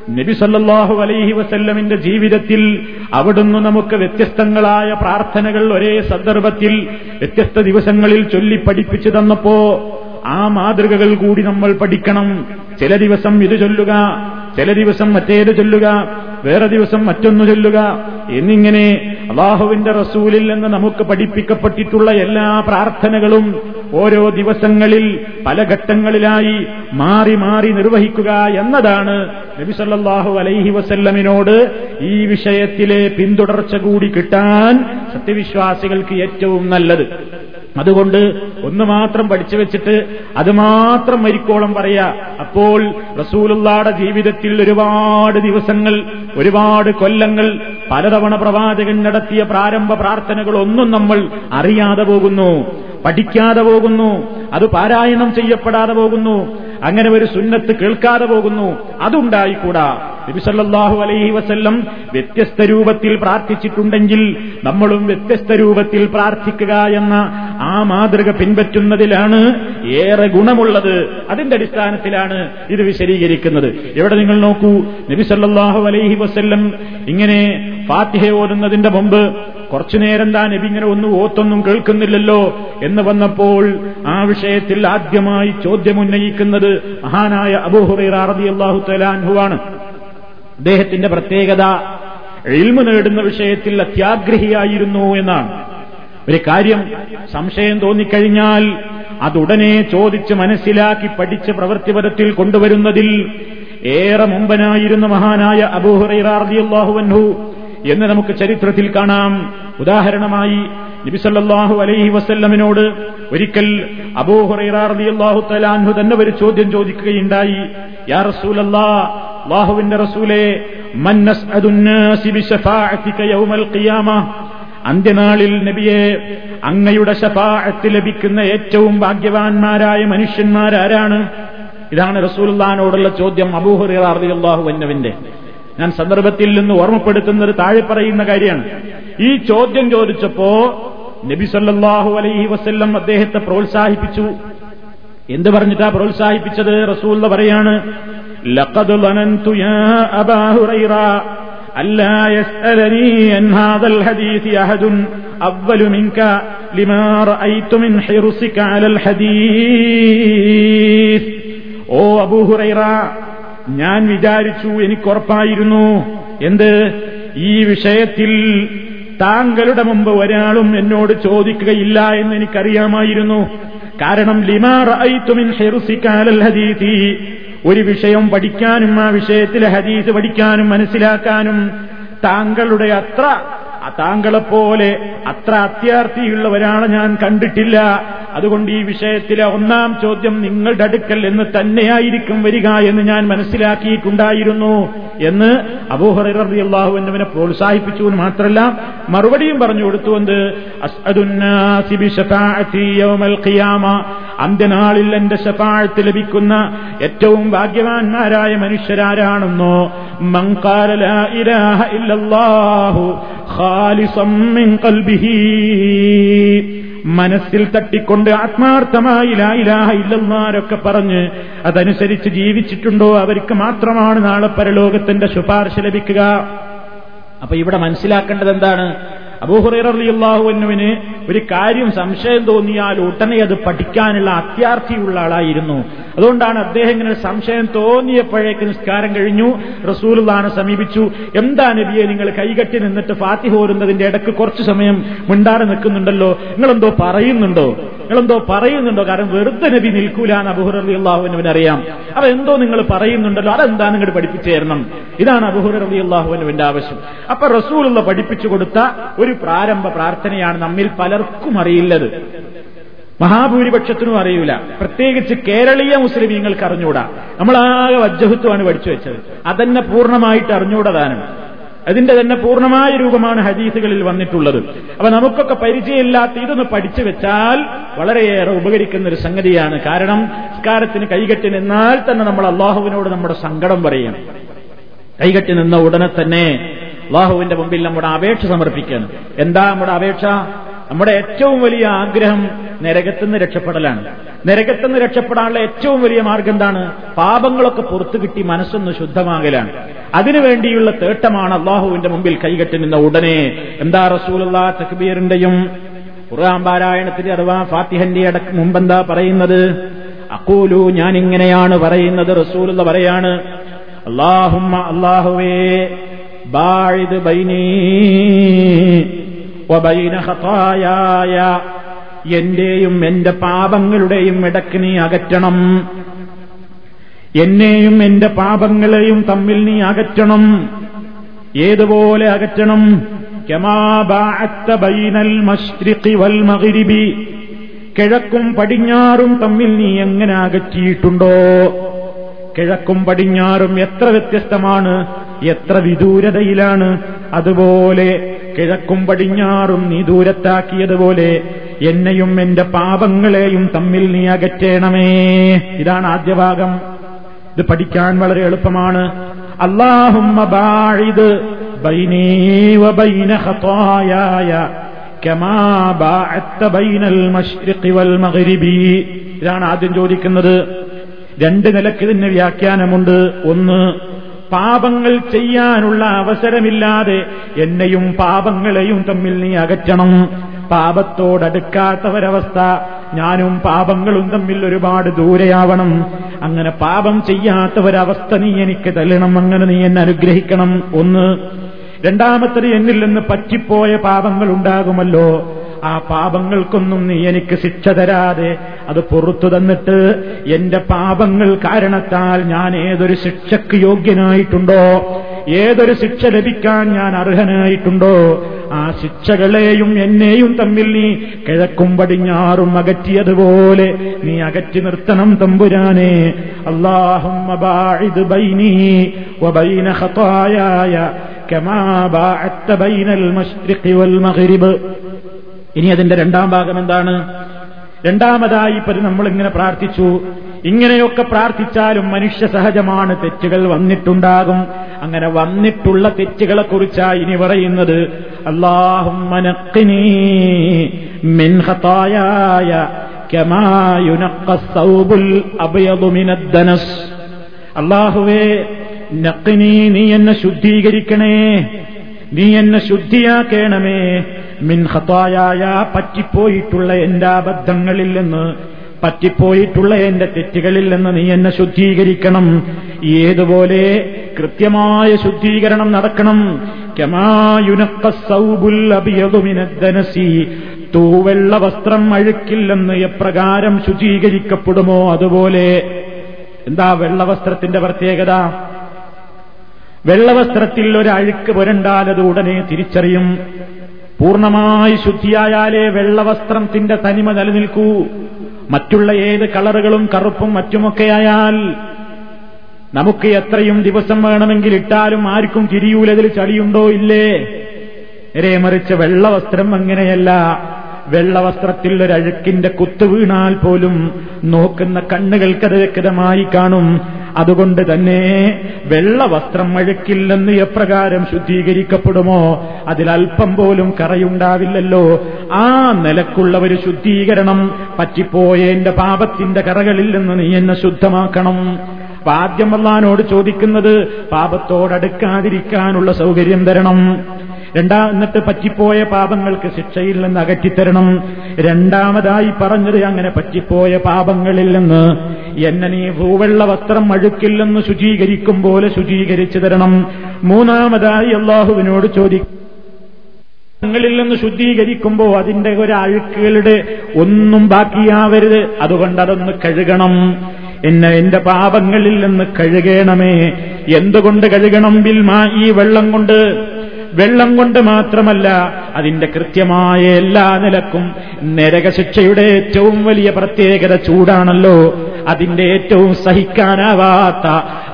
നബിസല്ലാഹു അലൈഹി വസല്ലമിന്റെ ജീവിതത്തിൽ അവിടുന്ന് നമുക്ക് വ്യത്യസ്തങ്ങളായ പ്രാർത്ഥനകൾ ഒരേ സന്ദർഭത്തിൽ വ്യത്യസ്ത ദിവസങ്ങളിൽ ചൊല്ലി പഠിപ്പിച്ചു തന്നപ്പോ ആ മാതൃകകൾ കൂടി നമ്മൾ പഠിക്കണം. ചില ദിവസം ഇത് ചൊല്ലുക ചില ദിവസം മറ്റേത് ചൊല്ലുക വേറെ ദിവസം മറ്റൊന്നു ചൊല്ലുക. എന്നിങ്ങനെ അള്ളാഹുവിന്റെ റസൂലിൽ നിന്ന് നമുക്ക് പഠിപ്പിക്കപ്പെട്ടിട്ടുള്ള എല്ലാ പ്രാർത്ഥനകളും ഓരോ ദിവസങ്ങളിൽ പല ഘട്ടങ്ങളിലായി മാറി മാറി നിർവഹിക്കുക എന്നതാണ് നബിസല്ലാഹു അലൈഹി വസല്ലമിനോട് ഈ വിഷയത്തിലെ പിന്തുടർച്ച കൂടി കിട്ടാൻ സത്യവിശ്വാസികൾക്ക് ഏറ്റവും നല്ലത്. അതുകൊണ്ട് ഒന്ന് മാത്രം പഠിച്ചു വെച്ചിട്ട് അത് മാത്രം മരിക്കോളം പറയാ. അപ്പോൾ റസൂലുള്ളാടെ ജീവിതത്തിൽ ഒരുപാട് ദിവസങ്ങൾ ഒരുപാട് കൊല്ലങ്ങൾ പലതവണ പ്രവാചകൻ നടത്തിയ പ്രാരംഭ പ്രാർത്ഥനകളൊന്നും നമ്മൾ അറിയാതെ പോകുന്നു പഠിക്കാതെ പോകുന്നു അത് പാരായണം ചെയ്യപ്പെടാതെ പോകുന്നു അങ്ങനെ ഒരു സുന്നത്ത് കേൾക്കാതെ പോകുന്നു അതുണ്ടായിക്കൂടാ. നബിസല്ലാഹു അലൈഹി വസ്ല്ലം വ്യത്യസ്ത രൂപത്തിൽ പ്രാർത്ഥിച്ചിട്ടുണ്ടെങ്കിൽ നമ്മളും വ്യത്യസ്ത രൂപത്തിൽ പ്രാർത്ഥിക്കുക എന്ന ആ മാതൃക പിൻപറ്റുന്നതിലാണ് ഏറെ ഗുണമുള്ളത്. അതിന്റെ അടിസ്ഥാനത്തിലാണ് ഇത് വിശദീകരിക്കുന്നത്. എവിടെ നിങ്ങൾ നോക്കൂ നബിസല്ലാഹു അലൈഹി വസ്ല്ലം ഇങ്ങനെ ഫാത്തിഹ ഓതുന്നതിന്റെ മുമ്പ് കുറച്ചുനേരം താൻ നബി ഇങ്ങനെ ഒന്നും ഓത്തൊന്നും കേൾക്കുന്നില്ലല്ലോ എന്ന് വന്നപ്പോൾ ആ വിഷയത്തിൽ ആദ്യമായി ചോദ്യമുന്നയിക്കുന്നത് മഹാനായ അബൂഹുറൈറാറതി അള്ളാഹു തലാൻഹുവാണ് അദ്ദേഹത്തിന്റെ പ്രത്യേകത എൽമു നേടുന്ന വിഷയത്തിൽ അത്യാഗ്രഹിയായിരുന്നു എന്നാണ്. ഒരു കാര്യം സംശയം തോന്നിക്കഴിഞ്ഞാൽ അതുടനെ ചോദിച്ച് മനസ്സിലാക്കി പഠിച്ച് പ്രവൃത്തിപരത്തിൽ കൊണ്ടുവരുന്നതിൽ ഏറെ മുമ്പനായിരുന്ന മഹാനായ അബൂഹുറൈറാർദിയല്ലാഹുവൻഹു എന്ന് നമുക്ക് ചരിത്രത്തിൽ കാണാം. ഉദാഹരണമായി നബിസല്ലാഹു അലൈഹി വസ്ല്ലമിനോട് ഒരിക്കൽ അബൂഹുറൈറാർദിയല്ലാഹു തലാൻഹു തന്നെ ഒരു ചോദ്യം ചോദിക്കുകയുണ്ടായി. യാ റസൂലല്ലാ അള്ളാഹുവിന്റെ റസൂലെ അന്ത്യനാളിൽ നബിയെ അങ്ങയുടെ ഷഫാഅത്ത് ലഭിക്കുന്ന ഏറ്റവും ഭാഗ്യവാന്മാരായ മനുഷ്യന്മാരാരാണ്? ഇതാണ് റസൂൽദാനോടുള്ള ചോദ്യം അബൂഹുറിയാഹു വന്നവിന്റെ ഞാൻ സന്ദർഭത്തിൽ നിന്ന് ഓർമ്മപ്പെടുത്തുന്നത് താഴെ പറയുന്ന കാര്യമാണ്. ഈ ചോദ്യം ചോദിച്ചപ്പോ നബി സല്ലാഹു അലൈഹി വസ്ല്ലം അദ്ദേഹത്തെ പ്രോത്സാഹിപ്പിച്ചു. എന്ത് പറഞ്ഞിട്ടാ പ്രോത്സാഹിപ്പിച്ചത്? റസൂൽ പറയാണ് لقد ظننت يا أبا هريرة ألا يسألني عن هذا الحديث أحد أول منك لما رأيت من حرصك على الحديث ഓ അബൂഹുറൈറ ഞാൻ വിചാരിച്ചു എനിക്കുറപ്പായിരുന്നു എന്ത് ഈ വിഷയത്തിൽ താങ്കളുടെ മുമ്പ് ഒരാളും എന്നോട് ചോദിക്കുകയില്ല എന്ന് എനിക്കറിയാമായിരുന്നു കാരണം ലിമാർ ഐത്തുമിൻ ഹെറുസിക്കാലൽ ഹദീതി ഒരു വിഷയം പഠിക്കാനും ആ വിഷയത്തിലെ ഹദീസ് പഠിക്കാനും മനസ്സിലാക്കാനും താങ്കളുടെ അത്ര താങ്കളെപ്പോലെ അത്ര അത്യാർത്ഥിയുള്ളവരാണ് ഞാൻ കണ്ടിട്ടില്ല. അതുകൊണ്ട് ഈ വിഷയത്തിലെ ഒന്നാം ചോദ്യം നിങ്ങളുടെ അടുക്കൽ എന്ന് തന്നെയായിരിക്കും വരിക എന്ന് ഞാൻ മനസ്സിലാക്കിയിട്ടുണ്ടായിരുന്നു എന്ന് അബൂഹറി അള്ളാഹു എന്നിവനെ പ്രോത്സാഹിപ്പിച്ചു എന്ന് മാത്രമല്ല മറുപടിയും പറഞ്ഞു കൊടുത്തുകൊണ്ട് അന്ത്യനാളിൽ എന്റെ ഷഫാഴത്ത് ലഭിക്കുന്ന ഏറ്റവും ഭാഗ്യവാന്മാരായ മനുഷ്യരാരാണെന്നോ? മങ്കാല ഇലാഹ ഇല്ലല്ലാഹു ഖാലിസം മിൻ ഖൽബിഹി മനസ്സിൽ തട്ടിക്കൊണ്ട് ആത്മാർത്ഥമായി ലായിലാഹ ഇല്ലെന്നാരൊക്കെ പറഞ്ഞ് അതനുസരിച്ച് ജീവിച്ചിട്ടുണ്ടോ അവർക്ക് മാത്രമാണ് നാളെ പരലോകത്തിന്റെ ശുപാർശ ലഭിക്കുക. അപ്പൊ ഇവിടെ മനസ്സിലാക്കേണ്ടത് എന്താണ്? അബൂഹുറൈറിയാഹുവിനുവിന് ഒരു കാര്യം സംശയം തോന്നിയാൽ ഉടനെ അത് പഠിക്കാനുള്ള അത്യാർത്ഥിയുള്ള ആളായിരുന്നു. അതുകൊണ്ടാണ് അദ്ദേഹം ഇങ്ങനെ സംശയം തോന്നിയപ്പോഴേക്ക് നിസ്കാരം കഴിഞ്ഞു. റസൂലുള്ളാനെ സമീപിച്ചു. എന്താ നബിയെ നിങ്ങൾ കൈകട്ടി നിന്നിട്ട് ഫാത്തി ഹോരുന്നതിന്റെ ഇടയ്ക്ക് കുറച്ചു സമയം മിണ്ടാതെ നിൽക്കുന്നുണ്ടല്ലോ? നിങ്ങളെന്തോ പറയുന്നുണ്ടോ? നിങ്ങളെന്തോ പറയുന്നുണ്ടോ? കാരണം വെറുതെ നബി നിൽക്കൂല എന്ന് അബുഹുറബി അള്ളാഹുവിനവൻ അറിയാം. അപ്പൊ എന്തോ നിങ്ങൾ പറയുന്നുണ്ടല്ലോ? അതെന്താ നിങ്ങൾ പഠിപ്പിച്ചു തരണം ഇതാണ് അബുഹുറബി അള്ളാഹുവിനുവിന്റെ ആവശ്യം. അപ്പൊ റസൂലുള്ള പഠിപ്പിച്ചു കൊടുത്ത ഒരു പ്രാരംഭ പ്രാർത്ഥനയാണ് നമ്മിൽ പലർക്കും അറിയില്ലത്. മഹാഭൂരിപക്ഷത്തിനും അറിയില്ല. പ്രത്യേകിച്ച് കേരളീയ മുസ്ലിമീങ്ങൾക്ക് അറിഞ്ഞൂടാ. നമ്മളാകെ വജ്ജഹത്വമാണ് പഠിച്ചു വെച്ചത്. അതന്നെ പൂർണമായിട്ട് അറിഞ്ഞൂടാനും അതിന്റെ തന്നെ പൂർണമായ രൂപമാണ് ഹദീസുകളിൽ വന്നിട്ടുള്ളത്. അപ്പൊ നമുക്കൊക്കെ പരിചയമില്ലാത്ത ഇതൊന്ന് പഠിച്ചു വെച്ചാൽ വളരെയേറെ ഉപകരിക്കുന്ന ഒരു സംഗതിയാണ്. കാരണം സംസ്കാരത്തിന് കൈകെട്ടി നിന്നാൽ തന്നെ നമ്മൾ അള്ളാഹുവിനോട് നമ്മുടെ സങ്കടം പറയണം. കൈകെട്ടി നിന്ന ഉടനെ തന്നെ അള്ളാഹുവിന്റെ മുമ്പിൽ നമ്മുടെ അപേക്ഷ സമർപ്പിക്കണം എന്താ നമ്മുടെ അപേക്ഷ? നമ്മുടെ ഏറ്റവും വലിയ ആഗ്രഹം നരകത്തുനിന്ന് രക്ഷപ്പെടലാണ്. നരകത്തുനിന്ന് രക്ഷപ്പെടാനുള്ള ഏറ്റവും വലിയ മാർഗം എന്താണ്? പാപങ്ങളൊക്കെ പുറത്തു കിട്ടി മനസ്സൊന്ന് ശുദ്ധമാകലാണ്. അതിനുവേണ്ടിയുള്ള തേട്ടമാണ് അള്ളാഹുവിന്റെ മുമ്പിൽ കൈകെട്ടി നിന്ന ഉടനെ എന്താ റസൂലുള്ള തക്ബീറിന്റെയും ഖുർആൻ പാരായണത്തിന്റെ അഥവാ ഫാത്തിഹന്റെ അടക്ക് മുമ്പെന്താ പറയുന്നത്? അക്കൂലു ഞാൻ ഇങ്ങനെയാണ് പറയുന്നത് എന്ന് പറയാണ്. അള്ളാഹുമ്മ അള്ളാഹുവേ ബാഴിത് ബൈനീ വബൈന ഖതായായ എന്റെയും എന്റെ പാപങ്ങളുടെയും ഇടയ്ക്ക് നീ അകറ്റണം. എന്നെയും എന്റെ പാപങ്ങളെയും തമ്മിൽ നീ അകറ്റണം. ഏതുപോലെ അകറ്റണം? ബൈനൽ മഷ്രിഖി വൽ മഗ്രിബി. കിഴക്കും പടിഞ്ഞാറും തമ്മിൽ നീ എങ്ങനെ അകറ്റിയിട്ടുണ്ടോ? കിഴക്കും പടിഞ്ഞാറും എത്ര വ്യത്യസ്തമാണ്. എത്ര വിദൂരതയിലാണ് അതുപോലെ കിഴക്കും പടിഞ്ഞാറും നീ ദൂരത്താക്കിയതുപോലെ എന്നെയും എന്റെ പാപങ്ങളെയും തമ്മിൽ നീ അകറ്റേണമേ. ഇതാണ് ആദ്യ ഭാഗം ഇത് പഠിക്കാൻ വളരെ എളുപ്പമാണ്. ഇതാണ് ആദ്യം ചോദിക്കുന്നത്. രണ്ട് നിലയ്ക്ക് ഇതിന് വ്യാഖ്യാനമുണ്ട്. ഒന്ന് പാപങ്ങൾ ചെയ്യാനുള്ള അവസരമില്ലാതെ എന്നെയും പാപങ്ങളെയും തമ്മിൽ നീ അകറ്റണം. പാപത്തോടടുക്കാത്തവരവസ്ഥ. ഞാനും പാപങ്ങളും തമ്മിൽ ഒരുപാട് ദൂരെയാവണം. അങ്ങനെ പാപം ചെയ്യാത്ത ഒരവസ്ഥ നീ എനിക്ക് തല്ലണം. അങ്ങനെ നീ എന്നെ അനുഗ്രഹിക്കണം. ഒന്ന്. രണ്ടാമത്തത് എന്നിൽ നിന്ന് പറ്റിപ്പോയ പാപങ്ങൾ ഉണ്ടാകുമല്ലോ. ആ പാപങ്ങൾക്കൊന്നും നീ എനിക്ക് ശിക്ഷ തരാതെ അത് പുറത്തു തന്നിട്ട് എന്റെ പാപങ്ങൾ കാരണത്താൽ ഞാൻ ഏതൊരു ശിക്ഷക്ക് യോഗ്യനായിട്ടുണ്ടോ? ഏതൊരു ശിക്ഷ ലഭിക്കാൻ ഞാൻ അർഹനായിട്ടുണ്ടോ? ആ ശിക്ഷകളെയും എന്നെയും തമ്മിൽ നീ കിഴക്കും പടിഞ്ഞാറും അകറ്റിയതുപോലെ നീ അകറ്റി നിർത്തണം തമ്പുരാനെ. അള്ളാഹും كما വബൈന بين കമാ ബാഅത്ത ബൈനൽ മശ്രിഖി വൽ മഗ്രിബ് ഇനി അതിന്റെ രണ്ടാം ഭാഗം എന്താണ്? രണ്ടാമതായി ഇപ്പൊ നമ്മളിങ്ങനെ പ്രാർത്ഥിച്ചു. ഇങ്ങനെയൊക്കെ പ്രാർത്ഥിച്ചാലും മനുഷ്യ സഹജമാണ് തെറ്റുകൾ വന്നിട്ടുണ്ടാകും. അങ്ങനെ വന്നിട്ടുള്ള തെറ്റുകളെ കുറിച്ചായി ഇനി പറയുന്നത് അള്ളാഹുവേ നക്കിനി നീ എന്നെ ശുദ്ധീകരിക്കണേ. നീ എന്നെ ശുദ്ധിയാക്കേണമേ. മിൻ പറ്റിപ്പോയിട്ടുള്ള എന്റെ അബദ്ധങ്ങളിൽ നിന്ന് പറ്റിപ്പോയിട്ടുള്ള എന്റെ തെറ്റുകളിൽ നിന്ന് നീ എന്നെ ശുദ്ധീകരിക്കണം. ഏതുപോലെ കൃത്യമായ ശുദ്ധീകരണം നടക്കണം. തൂവെള്ള വസ്ത്രം അഴുക്കില്ലെന്ന് എപ്രകാരം ശുചീകരിക്കപ്പെടുമോ അതുപോലെ? എന്താ വെള്ളവസ്ത്രത്തിന്റെ പ്രത്യേകത? വെള്ളവസ്ത്രത്തിൽ ഒരഴുക്ക് പുരണ്ടാലത് ഉടനെ തിരിച്ചറിയും. പൂർണമായി ശുദ്ധിയായാലേ വെള്ളവസ്ത്രത്തിന്റെ തനിമ നിലനിൽക്കൂ. മറ്റുള്ള ഏത് കളറുകളും കറുപ്പും മറ്റുമൊക്കെയായാൽ നമുക്ക് എത്രയും ദിവസം വേണമെങ്കിൽ ഇട്ടാലും ആർക്കും തിരിയൂലതിൽ ചളിയുണ്ടോ ഇല്ലേ? നേരെ മറിച്ച് വെള്ളവസ്ത്രം അങ്ങനെയല്ല. വെള്ളവസ്ത്രത്തിൽ ഒരു അഴുക്കിന്റെ കുത്തു വീണാൽ പോലും നോക്കുന്ന കണ്ണുകൾക്കത് വ്യക്തമായി കാണും. അതുകൊണ്ട് തന്നെ വെള്ളവസ്ത്രം അഴുക്കില്ലെന്ന് എപ്രകാരം ശുദ്ധീകരിക്കപ്പെടുമോ? അതിലൽപ്പം പോലും കറയുണ്ടാവില്ലല്ലോ. ആ നിലക്കുള്ള ഒരു ശുദ്ധീകരണം പറ്റിപ്പോയ എന്റെ പാപത്തിന്റെ കറകളിൽ നിന്ന് നീ എന്നെ ശുദ്ധമാക്കണം. അപ്പൊ ആദ്യം ചോദിക്കുന്നത് പാപത്തോടടുക്കാതിരിക്കാനുള്ള സൗകര്യം തരണം. രണ്ടാ എന്നിട്ട് പറ്റിപ്പോയ പാപങ്ങൾക്ക് ശിക്ഷയിൽ നിന്ന് അകറ്റിത്തരണം. രണ്ടാമതായി പറഞ്ഞത് അങ്ങനെ പറ്റിപ്പോയ പാപങ്ങളിൽ നിന്ന്. എന്നെ നീ ഭൂവെള്ള വസ്ത്രം അഴുക്കില്ലെന്ന് ശുചീകരിക്കും പോലെ ശുചീകരിച്ചു തരണം. മൂന്നാമതായി അള്ളാഹുവിനോട് ചോദിക്കും ങ്ങളിൽ നിന്ന് ശുദ്ധീകരിക്കുമ്പോ അതിന്റെ ഒരു അഴുക്കുകളുടെ ഒന്നും ബാക്കിയാവരുത്. അതുകൊണ്ട് അതൊന്ന് കഴുകണം. എന്നെ എന്റെ പാപങ്ങളിൽ നിന്ന് കഴുകണമേ. എന്തുകൊണ്ട് കഴുകണം? ബിൽമാ ഈ വെള്ളം കൊണ്ട്. വെള്ളം കൊണ്ട് മാത്രമല്ല അതിന്റെ കൃത്യമായ എല്ലാ നിലക്കും നരകശിക്ഷയുടെ ഏറ്റവും വലിയ പ്രത്യേകത ചൂടാണല്ലോ. അതിന്റെ ഏറ്റവും സഹിക്കാനാവാത്ത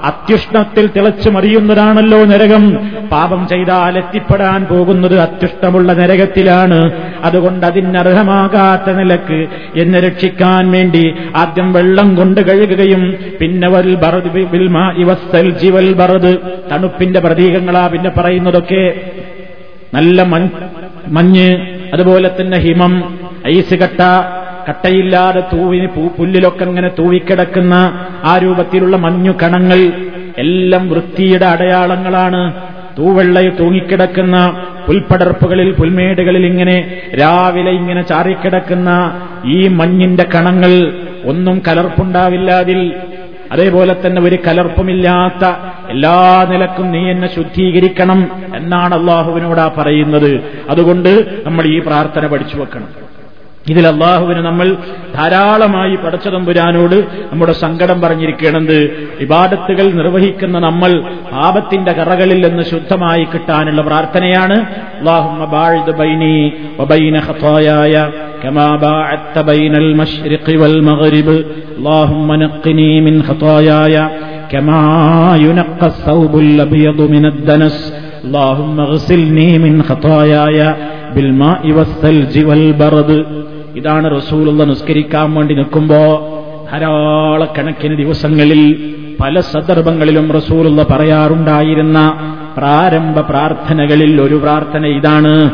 അത്യുഷ്ണത്തിൽ തിളച്ചു മറിയുന്നതാണല്ലോ നരകം. പാപം ചെയ്താൽ എത്തിപ്പെടാൻ പോകുന്നത് അത്യുഷ്ടമുള്ള നരകത്തിലാണ്. അതുകൊണ്ട് അതിനർഹമാകാത്ത നിലയ്ക്ക് എന്നെ രക്ഷിക്കാൻ വേണ്ടി ആദ്യം വെള്ളം കൊണ്ട് കഴുകുകയും പിന്നെ വൽ ബറത് ബറദ് തണുപ്പിന്റെ പ്രതീകങ്ങളാ പിന്നെ പറയുന്നതൊക്കെ. നല്ല മഞ്ഞ് അതുപോലെ തന്നെ ഹിമം ഐസ് കട്ട കട്ടയില്ലാതെ തൂവിന് പുല്ലിലൊക്കെ ഇങ്ങനെ തൂവിക്കിടക്കുന്ന ആ രൂപത്തിലുള്ള മഞ്ഞു കണങ്ങൾ എല്ലാം വൃത്തിയുടെ അടയാളങ്ങളാണ്. തൂവെള്ളയിൽ തൂങ്ങിക്കിടക്കുന്ന പുൽപ്പടർപ്പുകളിൽ പുൽമേടുകളിൽ ഇങ്ങനെ രാവിലെ ഇങ്ങനെ ചാറിക്കിടക്കുന്ന ഈ മഞ്ഞിന്റെ കണങ്ങൾ ഒന്നും കലർപ്പുണ്ടാവില്ല അതിൽ അതേപോലെ തന്നെ ഒരു കലർപ്പുമില്ലാത്ത എല്ലാ നിലക്കും നീ എന്നെ ശുദ്ധീകരിക്കണം എന്നാണ് അള്ളാഹുവിനോടാ പറയുന്നത്. അതുകൊണ്ട് നമ്മൾ ഈ പ്രാർത്ഥന പഠിച്ചു വെക്കണം. ഇതിൽ അള്ളാഹുവിന് നമ്മൾ ധാരാളമായി പടച്ചതമ്പുരാനോട് നമ്മുടെ സങ്കടം പറഞ്ഞിരിക്കണത് ഇബാദത്തുകൾ നിർവഹിക്കുന്ന നമ്മൾ പാപത്തിന്റെ കറകളിൽ നിന്ന് ശുദ്ധമായി കിട്ടാനുള്ള പ്രാർത്ഥനയാണ് അള്ളാഹുമ്മ ബാഴിദ് ബൈനി വബൈന ഖതായായ كما باعدت بين المشرق والمغرب اللهم نقني من خطاياي كما ينقى الثوب الأبيض من الدنس اللهم اغسلني من خطاياي بالماء والثلج والبرد ഇതാണ് റസൂലുള്ള നിസ്കരിക്കാൻ വേണ്ടി നിൽക്കുമ്പോ ധാരാളക്കണക്കിന് ദിവസങ്ങളിൽ പല സന്ദർഭങ്ങളിലും റസൂലുള്ള പറയാറുണ്ടായിരുന്ന പ്രാരംഭ പ്രാർത്ഥനകളിൽ ഒരു പ്രാർത്ഥന ഇതാണ്.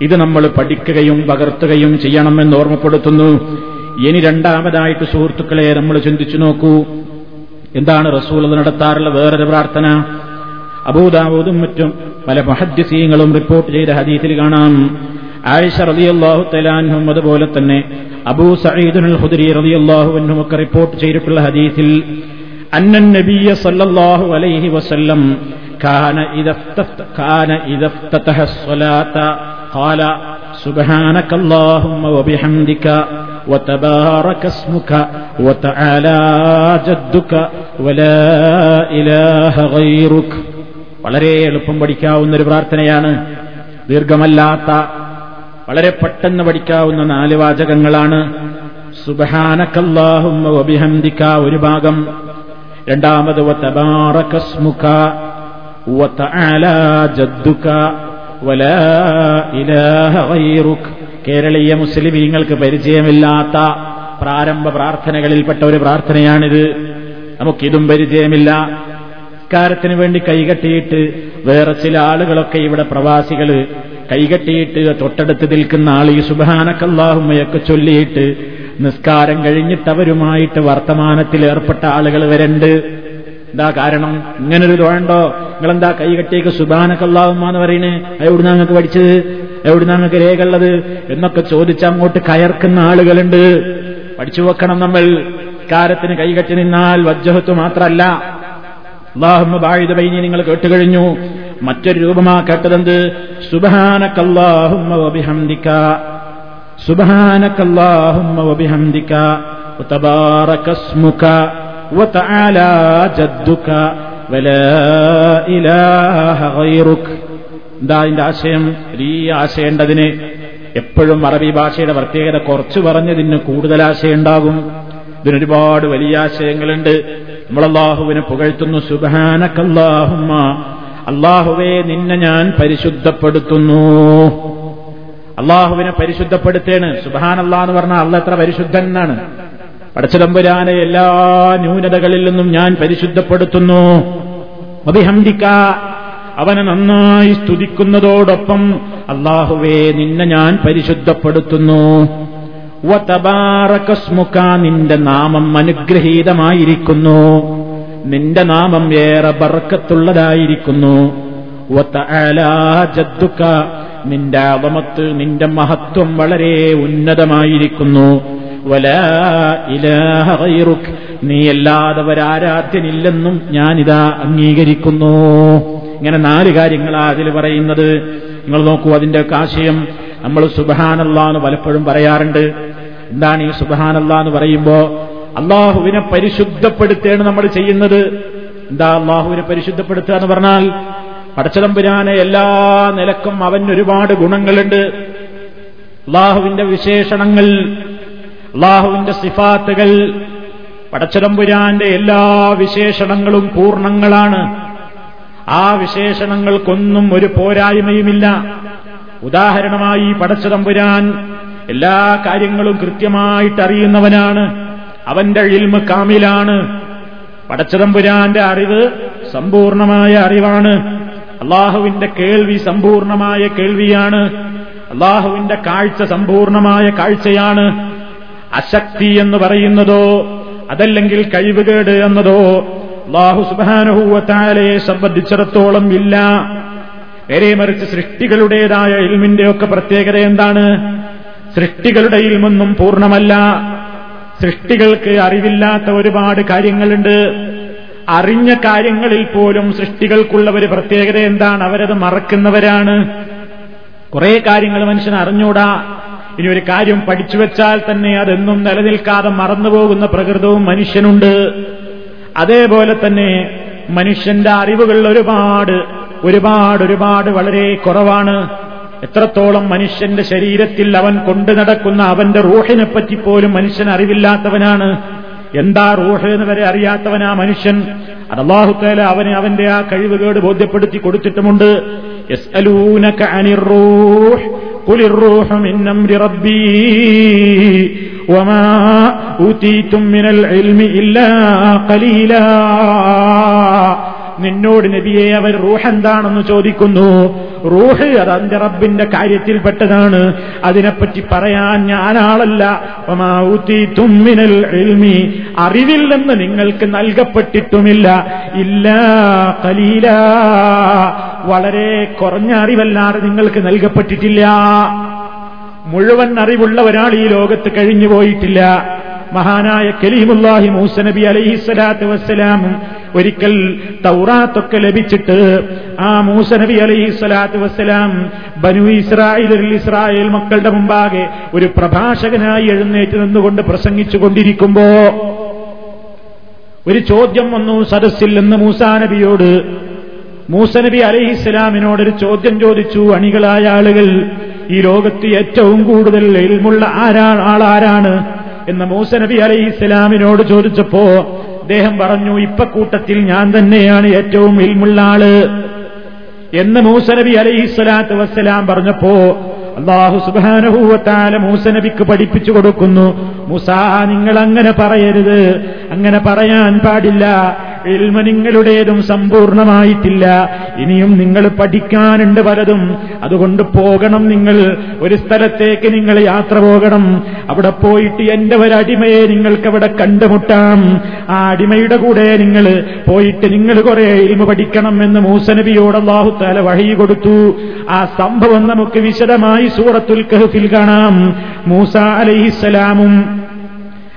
ഇത് നമ്മൾ പഠിക്കുകയും പകർത്തുകയും ചെയ്യണമെന്ന് ഓർമ്മപ്പെടുത്തുന്നു. ഇനി രണ്ടാമതായിട്ട് സുഹൃത്തുക്കളെ നമ്മൾ ചിന്തിച്ചു നോക്കൂ. എന്താണ് റസൂൽ നടത്താറുള്ള വേറൊരു പ്രാർത്ഥന? അബൂദാവൂദും മറ്റും പല മഹദ്യസീങ്ങളും റിപ്പോർട്ട് ചെയ്ത ഹദീസിൽ കാണാം. ആയിഷ റളിയല്ലാഹു തലാൻഹും അതുപോലെ തന്നെ അബൂ സഈദുൽ ഖുദരി റളിയല്ലാഹു അൻഹും ഒക്കെ റിപ്പോർട്ട് ചെയ്തിട്ടുള്ള ഹദീസിൽ അന്നൻ നബിയ സല്ലല്ലാഹു അലൈഹി വസല്ലം കാന ഇദഫ്തഹ കാന ഇദഫ്തഹ الصلاة قال سبحانك اللهم وبحمدك وتبارك اسمك وتعالى جدك ولا إله غيرك വളരെ എളുപ്പം പഠിക്കാവുന്ന ഒരു പ്രാർത്ഥനയാണ് ദീർഘമല്ലാത്ത വളരെ പെട്ടെന്ന് പഠിക്കാവുന്ന നാല് വാചകങ്ങളാണ്. സുബഹാനക്കല്ലാഹുമ്മ ഒരു ഭാഗം. രണ്ടാമത് വതബാറകസ്മുക വതആല ജദ്ദുക വലാ ഇലാഹ ഗൈറുക. കേരളീയ മുസ്ലിമീങ്ങൾക്ക് പരിചയമില്ലാത്ത പ്രാരംഭ പ്രാർത്ഥനകളിൽപ്പെട്ട ഒരു പ്രാർത്ഥനയാണിത്. നമുക്കിതും പരിചയമില്ല. നിസ്കാരത്തിന് വേണ്ടി കൈകെട്ടിയിട്ട് വേറെ ചില ആളുകളൊക്കെ ഇവിടെ പ്രവാസികൾ കൈകെട്ടിയിട്ട് തൊട്ടടുത്ത് നിൽക്കുന്ന ആൾ ഈ സുബാനക്കല്ലാഹുമ്മയൊക്കെ ചൊല്ലിയിട്ട് നിസ്കാരം കഴിഞ്ഞിട്ടവരുമായിട്ട് വർത്തമാനത്തിൽ ഏർപ്പെട്ട ആളുകൾ വരണ്ട്. എന്താ കാരണം? ഇങ്ങനൊരു തോണ്ടോ നിങ്ങളെന്താ കൈകെട്ടിയേക്ക് സുബാനക്കല്ലാഹുമ്മ എന്ന് പറയണേ എവിടുന്ന് ഞങ്ങൾക്ക് പഠിച്ചത്? നിങ്ങൾക്ക് ഞങ്ങൾക്ക് രേഖയുള്ളത്? എന്നൊക്കെ ചോദിച്ച് അങ്ങോട്ട് കയർക്കുന്ന ആളുകളുണ്ട്. പഠിച്ചു വെക്കണം നമ്മൾ. കാരത്തിന് കൈകെട്ടി നിന്നാൽ വജ്ജഹത്ത് മാത്രമല്ല അള്ളാഹുമ്മ ബാഴിത ബൈനി നിങ്ങൾ കേട്ടുകഴിഞ്ഞു. മറ്റൊരു രൂപമാ കേട്ടതെന്ത് സുബഹാനക്കല്ലാഹുമ്മ വബിഹംദിക. സുബഹാനക്കല്ലാഹുമ്മ വബിഹംദിക. വതബാറകസ്മുക. വതആലാ ജദ്ദുക. വലാ ഇലാഹ ഗൈറുക. എന്താ ആശയം? ഈ ആശയേണ്ടതിന് എപ്പോഴും അറബി ഭാഷയുടെ പ്രത്യേകത കുറച്ചു പറഞ്ഞതിന് കൂടുതൽ ആശയുണ്ടാകും. ഇതിനൊരുപാട് വലിയ ആശയങ്ങളുണ്ട്. നമ്മളല്ലാഹുവിനെ പുകഴ്ത്തുന്നു സുബാനക്കല്ലാഹുമ്മ അള്ളാഹുവെ നിന്നെ ഞാൻ പരിശുദ്ധപ്പെടുത്തുന്നു. അള്ളാഹുവിനെ പരിശുദ്ധപ്പെടുത്തേണ്. സുബാനല്ലാ എന്ന് പറഞ്ഞാൽ അള്ള എത്ര പരിശുദ്ധൻ എന്നാണ് പടച്ചിടമ്പുരാനെ എല്ലാ ന്യൂനതകളിൽ നിന്നും ഞാൻ പരിശുദ്ധപ്പെടുത്തുന്നു. അഭിഹംദിക്ക അവനെ നന്നായി സ്തുതിക്കുന്നതോടൊപ്പം അള്ളാഹുവേ നിന്നെ ഞാൻ പരിശുദ്ധപ്പെടുത്തുന്നു. നിന്റെ നാമം അനുഗ്രഹീതമായിരിക്കുന്നു. നിന്റെ നാമം ഏറെ ബർക്കത്തുള്ളതായിരിക്കുന്നു. വതആലാ ജദ്ദുക നിന്റെ അവമത്ത് നിന്റെ മഹത്വം വളരെ ഉന്നതമായിരിക്കുന്നു. വലാ ഇലാഹ ഗൈറുക് നീ അല്ലാതവരാരാധ്യനില്ലെന്നും ഞാനിതാ അംഗീകരിക്കുന്നു. ഇങ്ങനെ നാല് കാര്യങ്ങളാ അതിൽ പറയുന്നത്. നിങ്ങൾ നോക്കൂ അതിന്റെ ആശയം നമ്മൾ സുബഹാനല്ല എന്ന് പലപ്പോഴും പറയാറുണ്ട്. എന്താണ് ഈ സുബഹാനല്ല എന്ന് പറയുമ്പോ അള്ളാഹുവിനെ പരിശുദ്ധപ്പെടുത്തുകയാണ് നമ്മൾ ചെയ്യുന്നത്. എന്താ അള്ളാഹുവിനെ പരിശുദ്ധപ്പെടുത്തുക എന്ന് പറഞ്ഞാൽ പടച്ചതമ്പുരാനെ എല്ലാ നിലക്കും അവൻ ഒരുപാട് ഗുണങ്ങളുണ്ട്. അള്ളാഹുവിന്റെ വിശേഷണങ്ങൾ അള്ളാഹുവിന്റെ സിഫാത്തുകൾ പടച്ചതമ്പുരാന്റെ എല്ലാ വിശേഷണങ്ങളും പൂർണങ്ങളാണ് ആ വിശേഷണങ്ങൾക്കൊന്നും ഒരു പോരായ്മയുമില്ല. ഉദാഹരണമായി പടച്ചതമ്പുരാൻ എല്ലാ കാര്യങ്ങളും കൃത്യമായിട്ട് അറിയുന്നവനാണ് അവന്റെ ഇൽമ കാമിലാണ്. പടച്ചതമ്പുരാന്റെ അറിവ് സമ്പൂർണമായ അറിവാണ്. അള്ളാഹുവിന്റെ കേൾവി സമ്പൂർണമായ കേൾവിയാണ്. അള്ളാഹുവിന്റെ കാഴ്ച സമ്പൂർണമായ കാഴ്ചയാണ്. അശക്തി എന്ന് പറയുന്നതോ അതല്ലെങ്കിൽ കഴിവുകേട് എന്നതോ അള്ളാഹു സുബാനുഭൂവത്താലയെ സംബന്ധിച്ചിടത്തോളം ഇല്ല. നേരെ മറിച്ച് സൃഷ്ടികളുടേതായ ഇൽമിന്റെയൊക്കെ പ്രത്യേകത എന്താണ്? സൃഷ്ടികളുടെ ഇൽമൊന്നും പൂർണമല്ല. സൃഷ്ടികൾക്ക് അറിവില്ലാത്ത ഒരുപാട് കാര്യങ്ങളുണ്ട്. അറിഞ്ഞ കാര്യങ്ങളിൽ പോലും സൃഷ്ടികൾക്കുള്ള ഒരു പ്രത്യേകത എന്താണ്? അവരത് മറക്കുന്നവരാണ്. കുറെ കാര്യങ്ങൾ മനുഷ്യൻ അറിഞ്ഞൂടാ. ഇനി ഒരു കാര്യം പഠിച്ചു വെച്ചാൽ തന്നെ അതെന്നും നിലനിൽക്കാതെ മറന്നുപോകുന്ന പ്രകൃതവും മനുഷ്യനുണ്ട്. അതേപോലെ തന്നെ മനുഷ്യന്റെ അറിവുകൾ ഒരുപാട് ഒരുപാട് ഒരുപാട് വളരെ കുറവാണ്. എത്രത്തോളം മനുഷ്യന്റെ ശരീരത്തിൽ അവൻ കൊണ്ടു നടക്കുന്ന അവന്റെ റൂഹിനെ പറ്റി പോലും മനുഷ്യൻ അറിവില്ലാത്തവനാണ്. എന്താ റൂഹ് എന്ന് വരെ അറിയാത്തവനാ മനുഷ്യൻ? അത് അള്ളാഹുത്തേല അവന് അവന്റെ ആ കഴിവുകേട് ബോധ്യപ്പെടുത്തി കൊടുത്തിട്ടുമുണ്ട്. ൂഹ നിന്നോട് നബിയെ അവർ റൂഹ് എന്താണെന്ന് ചോദിക്കുന്നു. റൂഹ് അത് അന്റെ റബ്ബിന്റെ കാര്യത്തിൽപ്പെട്ടതാണ്. അതിനെപ്പറ്റി പറയാൻ ഞാനാളല്ല. തുമ്മിനൽ അറിവിൽ നിന്ന് നിങ്ങൾക്ക് നൽകപ്പെട്ടിട്ടുമില്ല. ഇല്ല കലീല. വളരെ കുറഞ്ഞ അറിവല്ലാതെ നിങ്ങൾക്ക് നൽകപ്പെട്ടിട്ടില്ല. മുഴുവൻ അറിവുള്ള ഒരാൾ ഈ ലോകത്ത് കഴിഞ്ഞു പോയിട്ടില്ല മഹാനായ കലീമുല്ലാഹി മൂസ നബി അലൈഹിസ്സലാത്തു വസ്സലാമും ഒരിക്കൽ തൗറാത്തൊക്കെ ലഭിച്ചിട്ട് ആ മൂസ മൂസനബി അലൈഹിസ്സലാത്തു വസ്സലാം ബനു ഇസ്രായേലിൽ ഇസ്രായേൽ മക്കളുടെ മുമ്പാകെ ഒരു പ്രഭാഷകനായി എഴുന്നേറ്റ് നിന്നുകൊണ്ട് പ്രസംഗിച്ചു കൊണ്ടിരിക്കുമ്പോ ഒരു ചോദ്യം വന്നു സദസ്സിൽ നിന്ന് മൂസാ നബിയോട്. മൂസനബി അലഹിസ്സലാമിനോടൊരു ചോദ്യം ചോദിച്ചു അണികളായ ആളുകൾ ഈ ലോകത്ത് ഏറ്റവും കൂടുതൽ എൽമുള്ള ആരാ ആളാരാണ്? എന്ന് മൂസനബി അലൈഹി ഇസ്ലാമിനോട് ചോദിച്ചപ്പോ അദ്ദേഹം പറഞ്ഞു ഇപ്പൊ കൂട്ടത്തിൽ ഞാൻ തന്നെയാണ് ഏറ്റവും ഇൽമുള്ള ആൾ. എന്ന് മൂസ നബി അലൈഹി സ്വലാത്ത് വസ്സലാം പറഞ്ഞപ്പോ അള്ളാഹു സുബാനഹൂവത്താല മൂസനബിക്ക് പഠിപ്പിച്ചു കൊടുക്കുന്നു. മുസാ നിങ്ങൾ അങ്ങനെ പറയരുത്. അങ്ങനെ പറയാൻ പാടില്ല. ഇൽമ നിങ്ങളുടേതും സമ്പൂർണമായിട്ടില്ല. ഇനിയും നിങ്ങൾ പഠിക്കാനുണ്ട് പലതും. അതുകൊണ്ട് പോകണം നിങ്ങൾ. ഒരു സ്ഥലത്തേക്ക് നിങ്ങൾ യാത്ര പോകണം. അവിടെ പോയിട്ട് എന്റെ ഒരടിമയെ നിങ്ങൾക്കവിടെ കണ്ടുമുട്ടാം. ആ അടിമയുടെ കൂടെ നിങ്ങൾ പോയിട്ട് നിങ്ങൾ കുറെ ഇൽമ പഠിക്കണം എന്ന് മൂസനബിയോട് അള്ളാഹുത്താല വഴി കൊടുത്തു. ആ സംഭവം നമുക്ക് വിശദമായി സൂറത്തുൽ കഹഫിൽ കാണാം. മൂസ അലൈഹിസ്സലാമും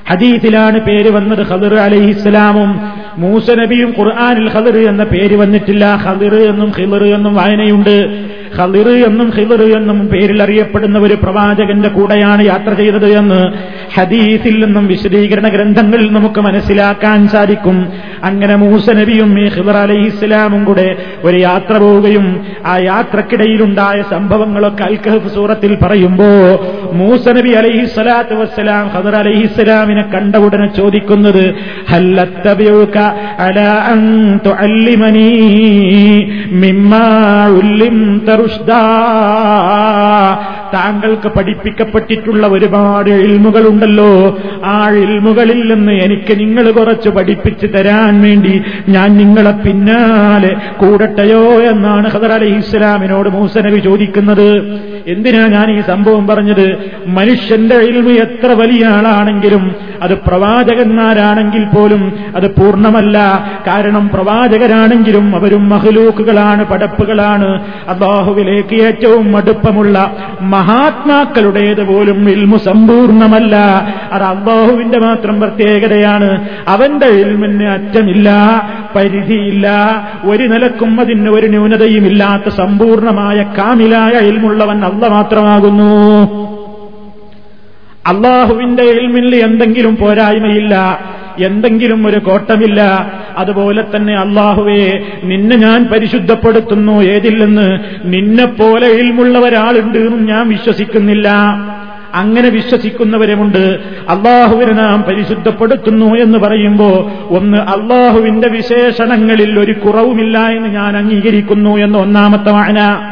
ഹദീസിലാണ് പേര് വന്നത്. ഖദർ അലൈഹിസ്സലാമും മൂസ നബിയും ഖുർആാനിൽ ഖദർ എന്ന പേര് വന്നിട്ടില്ല. ഖദർ എന്നും ഖിദർ എന്നും വായനയുണ്ട്. ഖദർ എന്നും ഖിദർ എന്നും പേരിൽ അറിയപ്പെടുന്ന ഒരു പ്രവാചകന്റെ കൂടെയാണ് യാത്ര ചെയ്തത് എന്ന് ഹദീസിൽ നിന്നും വിശദീകരണ ഗ്രന്ഥങ്ങളിൽ നമുക്ക് മനസ്സിലാക്കാൻ സാധിക്കും. അങ്ങനെ മൂസ നബിയും ഈ ഖിദർ അലഹിസ്ലാമും കൂടെ ഒരു യാത്ര പോവുകയും ആ യാത്രക്കിടയിലുണ്ടായ സംഭവങ്ങളൊക്കെ അൽക്കഹഫ് സൂറത്തിൽ പറയുമ്പോ മൂസ നബി അലൈഹി സ്വലാത്തു വസ്സലാം ഖദർ അലൈഹിസ്സലാമിനെ കണ്ട ഉടനെ ചോദിക്കുന്നത് ഹല്ലത്തബിയുക അല അൻ تعلمني മിമ്മാ علمت رشدا താങ്കൾക്ക് പഠിപ്പിക്കപ്പെട്ടിട്ടുള്ള ഒരുപാട് ഇൽമുകളുണ്ടല്ലോ. ആ ഇൽമുകളിൽ നിന്ന് എനിക്ക് നിങ്ങൾ കുറച്ച് പഠിപ്പിച്ചു തരാൻ വേണ്ടി ഞാൻ നിങ്ങളെ പിന്നാലെ കൂടട്ടെയോ എന്നാണ് ഹദർ അലൈഹി ഇസ്ലാമിനോട് മൂസനബി ചോദിക്കുന്നത്. എന്തിനാ ഞാൻ ഈ സംഭവം പറഞ്ഞത്? മനുഷ്യന്റെ ഇൽമ എത്ര വലിയ ആളാണെങ്കിലും അത് പ്രവാചകന്മാരാണെങ്കിൽ പോലും അത് പൂർണമല്ല. കാരണം പ്രവാചകരാണെങ്കിലും അവരും മഹലൂക്കുകളാണ് പടപ്പുകളാണ്. അള്ളാഹുവിലേക്ക് ഏറ്റവും അടുപ്പമുള്ള മഹാത്മാക്കളുടേത് പോലും ഇൽമു സമ്പൂർണമല്ല അത് അള്ളാഹുവിന്റെ മാത്രം പ്രത്യേകതയാണ്. അവന്റെ ഇൽമിന് അറ്റമില്ല പരിധിയില്ല. ഒരു നിലക്കും അതിന് ഒരു ന്യൂനതയുമില്ലാത്ത സമ്പൂർണമായ കാമിലായ ഇൽമുള്ളവൻ അല്ല മാത്രമാകുന്നു. അള്ളാഹുവിന്റെ എൽമിൽ എന്തെങ്കിലും പോരായ്മയില്ല എന്തെങ്കിലും ഒരു കോട്ടമില്ല. അതുപോലെ തന്നെ അള്ളാഹുവേ നിന്നെ ഞാൻ പരിശുദ്ധപ്പെടുത്തുന്നു. ഏതില്ലെന്ന് നിന്നെപ്പോലെ ഇൽമുള്ള ഒരാളുണ്ട് എന്നും ഞാൻ വിശ്വസിക്കുന്നില്ല. അങ്ങനെ വിശ്വസിക്കുന്നവരുമുണ്ട്. അള്ളാഹുവിനെ നാം പരിശുദ്ധപ്പെടുത്തുന്നു എന്ന് പറയുമ്പോ ഒന്ന് അള്ളാഹുവിന്റെ വിശേഷണങ്ങളിൽ ഒരു കുറവുമില്ല എന്ന് ഞാൻ അംഗീകരിക്കുന്നു എന്ന് ഒന്നാമത്തെ വായന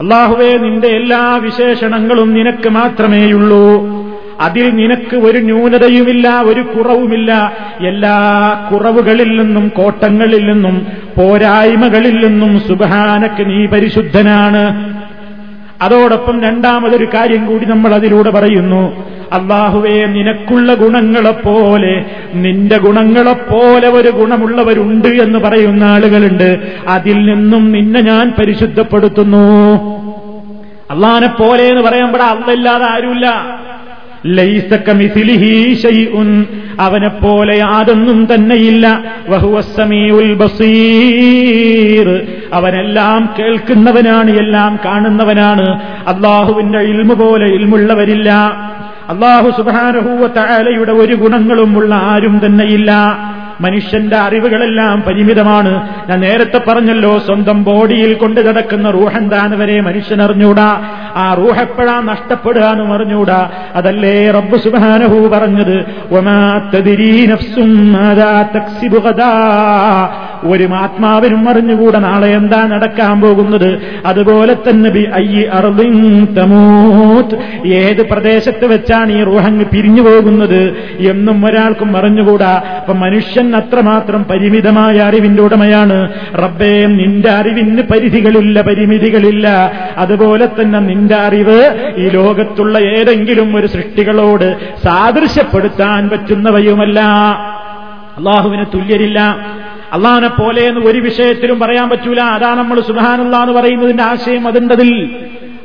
അള്ളാഹുവേ നിന്റെ എല്ലാ വിശേഷണങ്ങളും നിനക്ക് മാത്രമേയുള്ളൂ. അതിൽ നിനക്ക് ഒരു ന്യൂനതയുമില്ല ഒരു കുറവുമില്ല. എല്ലാ കുറവുകളിൽ നിന്നും കോട്ടങ്ങളിൽ നിന്നും പോരായ്മകളിൽ നിന്നും സുബഹാനക്ക് നീ പരിശുദ്ധനാണ്. അതോടൊപ്പം രണ്ടാമതൊരു കാര്യം കൂടി നമ്മൾ അതിലൂടെ പറയുന്നു. അള്ളാഹുവേ നിനക്കുള്ള ഗുണങ്ങളെപ്പോലെ നിന്റെ ഗുണങ്ങളെപ്പോലെ ഒരു ഗുണമുള്ളവരുണ്ട് എന്ന് പറയുന്ന ആളുകളുണ്ട്. അതിൽ നിന്നും നിന്നെ ഞാൻ പരിശുദ്ധപ്പെടുത്തുന്നു. അള്ളഹാനെ പോലെ എന്ന് പറയുമ്പോൾ അല്ലല്ലാതെ ആരുമില്ല. അവനെപ്പോലെ യാതൊന്നും തന്നെയില്ല. ബസീർ. അവനെല്ലാം കേൾക്കുന്നവനാണ് എല്ലാം കാണുന്നവനാണ്. അള്ളാഹുവിന്റെ ഇൽമു പോലെ ഇൽമുള്ളവരില്ല. അള്ളാഹു സുബാനഹൂവ ഒരു ഗുണങ്ങളും ഉള്ള ആരും തന്നെയില്ല. മനുഷ്യന്റെ അറിവുകളെല്ലാം പരിമിതമാണ്. ഞാൻ നേരത്തെ പറഞ്ഞല്ലോ സ്വന്തം ബോഡിയിൽ കൊണ്ടു കിടക്കുന്ന റൂഹൻ ദാനവരെ മനുഷ്യൻ അറിഞ്ഞൂടാ ആ റൂഹെപ്പോഴാ നഷ്ടപ്പെടുക എന്ന് പറഞ്ഞുകൂടാ? അതല്ലേ റബ്ബ് സുബാനഹു പറഞ്ഞത്? ഒരു ആത്മാവിനും അറിഞ്ഞുകൂടെ നാളെ എന്താ നടക്കാൻ പോകുന്നത്? അതുപോലെ തന്നെ ബി അർദിൻ തമൂത്ത് ഏത് പ്രദേശത്ത് വെച്ചാണ് ഈ റൂഹങ്ങ് പിരിഞ്ഞു പോകുന്നത്? എന്നും ഒരാൾക്കും അറിഞ്ഞുകൂടാ. അപ്പൊ മനുഷ്യൻ അത്രമാത്രം പരിമിതമായ അറിവിന്റെ ഉടമയാണ്. റബ്ബേ നിന്റെ അറിവിന് പരിധികളില്ല പരിമിതികളില്ല. അതുപോലെ തന്നെ നിന്റെ അറിവ് ഈ ലോകത്തുള്ള ഏതെങ്കിലും ഒരു സൃഷ്ടികളോട് സാദൃശ്യപ്പെടുത്താൻ പറ്റുന്നവയുമല്ല. അള്ളാഹുവിന് തുല്യരില്ല. അള്ളാഹിനെ പോലെ എന്ന് ഒരു വിഷയത്തിലും പറയാൻ പറ്റൂല. അതാ നമ്മൾ സുബാനുള്ള എന്ന് പറയുന്നതിന്റെ ആശയം അതിന്റെതിൽ.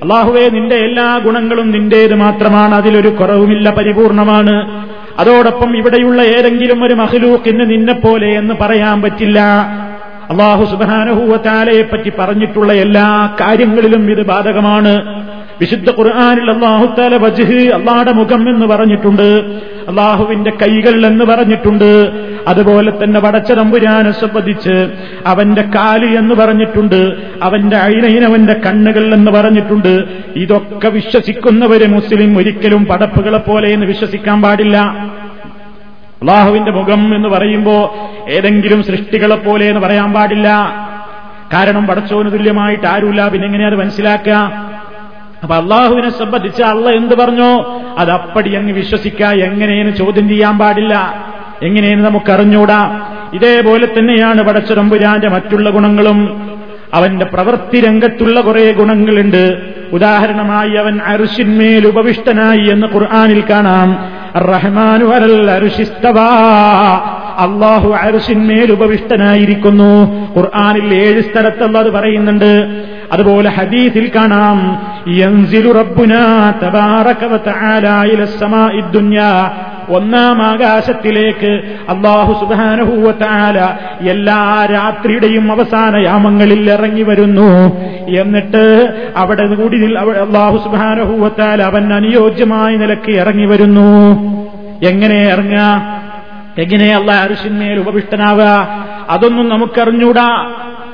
അള്ളാഹുവെ നിന്റെ എല്ലാ ഗുണങ്ങളും നിന്റേത് മാത്രമാണ്. അതിലൊരു കുറവുമില്ല പരിപൂർണമാണ്. അതോടൊപ്പം ഇവിടെയുള്ള ഏതെങ്കിലും ഒരു മഹലൂക്കിന് നിന്നെ പോലെ എന്ന് പറയാൻ പറ്റില്ല. അള്ളാഹു സുബാനഹൂവത്താലയെ പറ്റി പറഞ്ഞിട്ടുള്ള എല്ലാ കാര്യങ്ങളിലും ഇത് ബാധകമാണ്. വിശുദ്ധ ഖുർആാനിൽ അള്ളാഹുത്താല വജ്ഹ് അള്ളാഹുടെ മുഖം എന്ന് പറഞ്ഞിട്ടുണ്ട്. അള്ളാഹുവിന്റെ കൈകൾ എന്ന് പറഞ്ഞിട്ടുണ്ട്. അതുപോലെ തന്നെ വടച്ച തമ്പുരാനെ സംബന്ധിച്ച് അവന്റെ കാൽ എന്ന് പറഞ്ഞിട്ടുണ്ട്. അവന്റെ അയിനൈനവന്റെ കണ്ണുകൾ എന്ന് പറഞ്ഞിട്ടുണ്ട്. ഇതൊക്കെ വിശ്വസിക്കുന്നവര് മുസ്ലിം ഒരിക്കലും പടപ്പുകളെ പോലെ എന്ന് വിശ്വസിക്കാൻ പാടില്ല. അള്ളാഹുവിന്റെ മുഖം എന്ന് പറയുമ്പോ ഏതെങ്കിലും സൃഷ്ടികളെ പോലെ എന്ന് പറയാൻ പാടില്ല. കാരണം പടച്ചോന് തുല്യമായിട്ട് ആരുമില്ല. പിന്നെ എങ്ങനെ അത് മനസ്സിലാക്കുക? അപ്പൊ അള്ളാഹുവിനെ സംബന്ധിച്ച് അള്ള എന്ത് പറഞ്ഞോ അത് അപ്പടി അങ്ങ് വിശ്വസിക്ക എങ്ങനെയെന്ന് ചോദ്യം ചെയ്യാൻ പാടില്ല. എങ്ങനെയെന്ന് നമുക്കറിഞ്ഞൂടാ. ഇതേപോലെ തന്നെയാണ് പടച്ചതമ്പുരാന്റെ മറ്റുള്ള ഗുണങ്ങളും. അവന്റെ പ്രവൃത്തി രംഗത്തുള്ള കുറെ ഗുണങ്ങളുണ്ട്. ഉദാഹരണമായി അവൻ അരുഷിന്മേൽ ഉപവിഷ്ടനായി എന്ന് ഖുർആാനിൽ കാണാം. റഹ്മാനു അരൽ അരുഷിസ്തവാ അള്ളാഹു അരുഷിന്മേൽ ഉപവിഷ്ടനായിരിക്കുന്നു. ഖുർആാനിൽ ഏഴ് സ്ഥലത്തുള്ള അത് പറയുന്നുണ്ട്. അതുപോലെ ഹദീസിൽ കാണാം. യൻസിലു തബാറക വതആല ദുനിയാ ഒന്നാം ആകാശത്തിലേക്ക് അള്ളാഹു സുബാനഹൂവത്താല എല്ലാ രാത്രിയുടെയും അവസാന യാമങ്ങളിൽ ഇറങ്ങി വരുന്നു. എന്നിട്ട് അവിടെ കൂടി അള്ളാഹു സുബാനഹൂവത്താല അവൻ അനുയോജ്യമായ നിലയ്ക്ക് ഇറങ്ങി വരുന്നു. എങ്ങനെ ഇറങ്ങുക? എങ്ങനെ അള്ളാഹ് അരിശിന്മേൽ ഉപവിഷ്ടനാവുക? അതൊന്നും നമുക്കറിഞ്ഞൂടാ.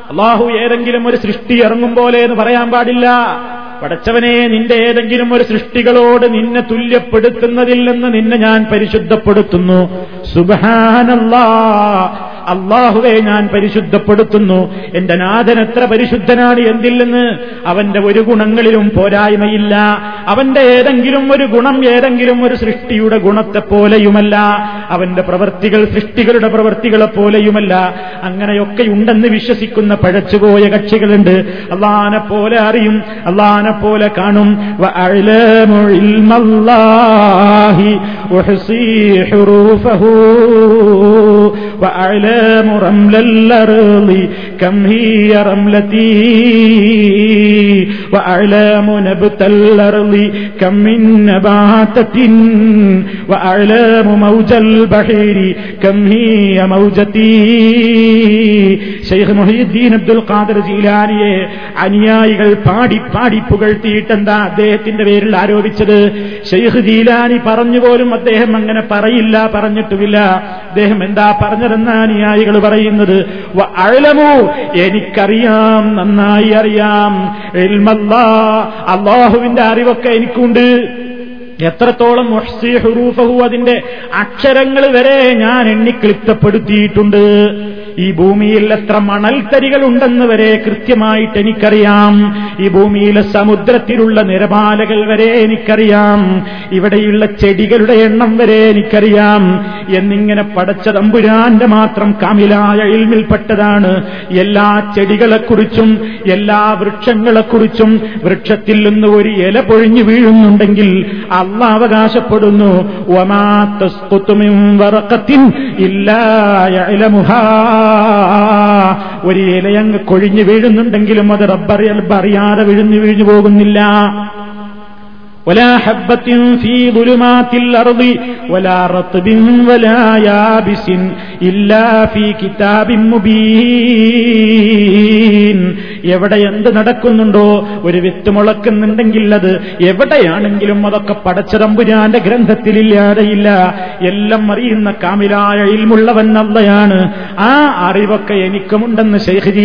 അള്ളാഹു ഏതെങ്കിലും ഒരു സൃഷ്ടി ഇറങ്ങും പോലെ എന്ന് പറയാൻ പാടില്ല. പടച്ചവനെ നിന്റെ ഏതെങ്കിലും ഒരു സൃഷ്ടികളോട് നിന്നെ തുല്യപ്പെടുത്തുന്നതിൽ നിന്ന് നിന്നെ ഞാൻ പരിശുദ്ധപ്പെടുത്തുന്നു. സുബഹാനല്ലാ. അള്ളാഹുവെ ഞാൻ പരിശുദ്ധപ്പെടുത്തുന്നു എന്റെ നാഥൻ എത്ര പരിശുദ്ധനാണ് എന്തിൽ നിന്ന് അവന്റെ ഒരു ഗുണങ്ങളിലും പോരായ്മയില്ല അവന്റെ ഏതെങ്കിലും ഒരു ഗുണം ഏതെങ്കിലും ഒരു സൃഷ്ടിയുടെ ഗുണത്തെ പോലെയുമല്ല അവന്റെ പ്രവൃത്തികൾ സൃഷ്ടികളുടെ പ്രവൃത്തികളെ പോലെയുമല്ല അങ്ങനെയൊക്കെ ഉണ്ടെന്ന് വിശ്വസിക്കുന്ന പഴച്ചുപോയ കക്ഷികളുണ്ട് അള്ളഹാനെ പോലെ അറിയും അള്ളഹാനെ പോലെ കാണും وأعلام رمل الأرض كم هي رملتي وأعلام نبت الأرض كم من نباتة وأعلام موج البحر كم هي موجتي ഷെയ്ഖ് മൊഹീദ്ദീൻ അബ്ദുൽ ഖാദർ ജീലാനിയെ അനുയായികൾ പാടി പാടി പുകഴ്ത്തിയിട്ടെന്താ അദ്ദേഹത്തിന്റെ പേരിൽ ആരോപിച്ചത് ഷെയ്ഖ് ജീലാനി പറഞ്ഞു പോലും അദ്ദേഹം അങ്ങനെ പറയില്ല പറഞ്ഞിട്ടുമില്ല അദ്ദേഹം എന്താ പറഞ്ഞതെന്ന അനുയായികൾ പറയുന്നത് അഴലമോ എനിക്കറിയാം നന്നായി അറിയാം. അള്ളാഹുവിന്റെ അറിവൊക്കെ എനിക്കുണ്ട്. എത്രത്തോളം ഹുറൂഫഹു അതിന്റെ അക്ഷരങ്ങൾ വരെ ഞാൻ എണ്ണിക്ലിപ്തപ്പെടുത്തിയിട്ടുണ്ട് ഈ ഭൂമിയിൽ എത്ര മണൽത്തരികൾ ഉണ്ടെന്ന് വരെ കൃത്യമായിട്ട് എനിക്കറിയാം. ഈ ഭൂമിയിലെ സമുദ്രത്തിലുള്ള നിരപാലകൾ വരെ എനിക്കറിയാം. ഇവിടെയുള്ള ചെടികളുടെ എണ്ണം വരെ എനിക്കറിയാം. എന്നിങ്ങനെ പടച്ച തമ്പുരാന്റെ മാത്രം കാമിലായ ഇൽമിൽപ്പെട്ടതാണ് എല്ലാ ചെടികളെക്കുറിച്ചും എല്ലാ വൃക്ഷങ്ങളെക്കുറിച്ചും വൃക്ഷത്തിൽ നിന്ന് ഒരു ഇല പൊഴിഞ്ഞു വീഴുന്നുണ്ടെങ്കിൽ അള്ള അവകാശപ്പെടുന്നു ഒരു ഇലയങ്ങ് കൊഴിഞ്ഞു വീഴുന്നുണ്ടെങ്കിലും അത് റബ്ബറി അറിയാതെ വിഴുന്നു വീഴ്ന്നു പോകുന്നില്ല ولا حبة في ظلمات الأرض ولا رطب ولا يابس إلا في كتاب مبين എവിടെ എന്ത് നടക്കുന്നുണ്ടോ ഒരു വിത്ത് മുളക്കുന്നുണ്ടെങ്കിൽ അത് എവിടെയാണെങ്കിലും അതൊക്കെ പടച്ചതമ്പുരാന്റെ ഗ്രന്ഥത്തിലില്ലാതെയില്ല. എല്ലാം അറിയുന്ന കാമിലായ ഇൽമുള്ളവൻ അള്ളയാണ് ആ അറിവൊക്കെ എനിക്കുമുണ്ടെന്ന് ശൈഖ്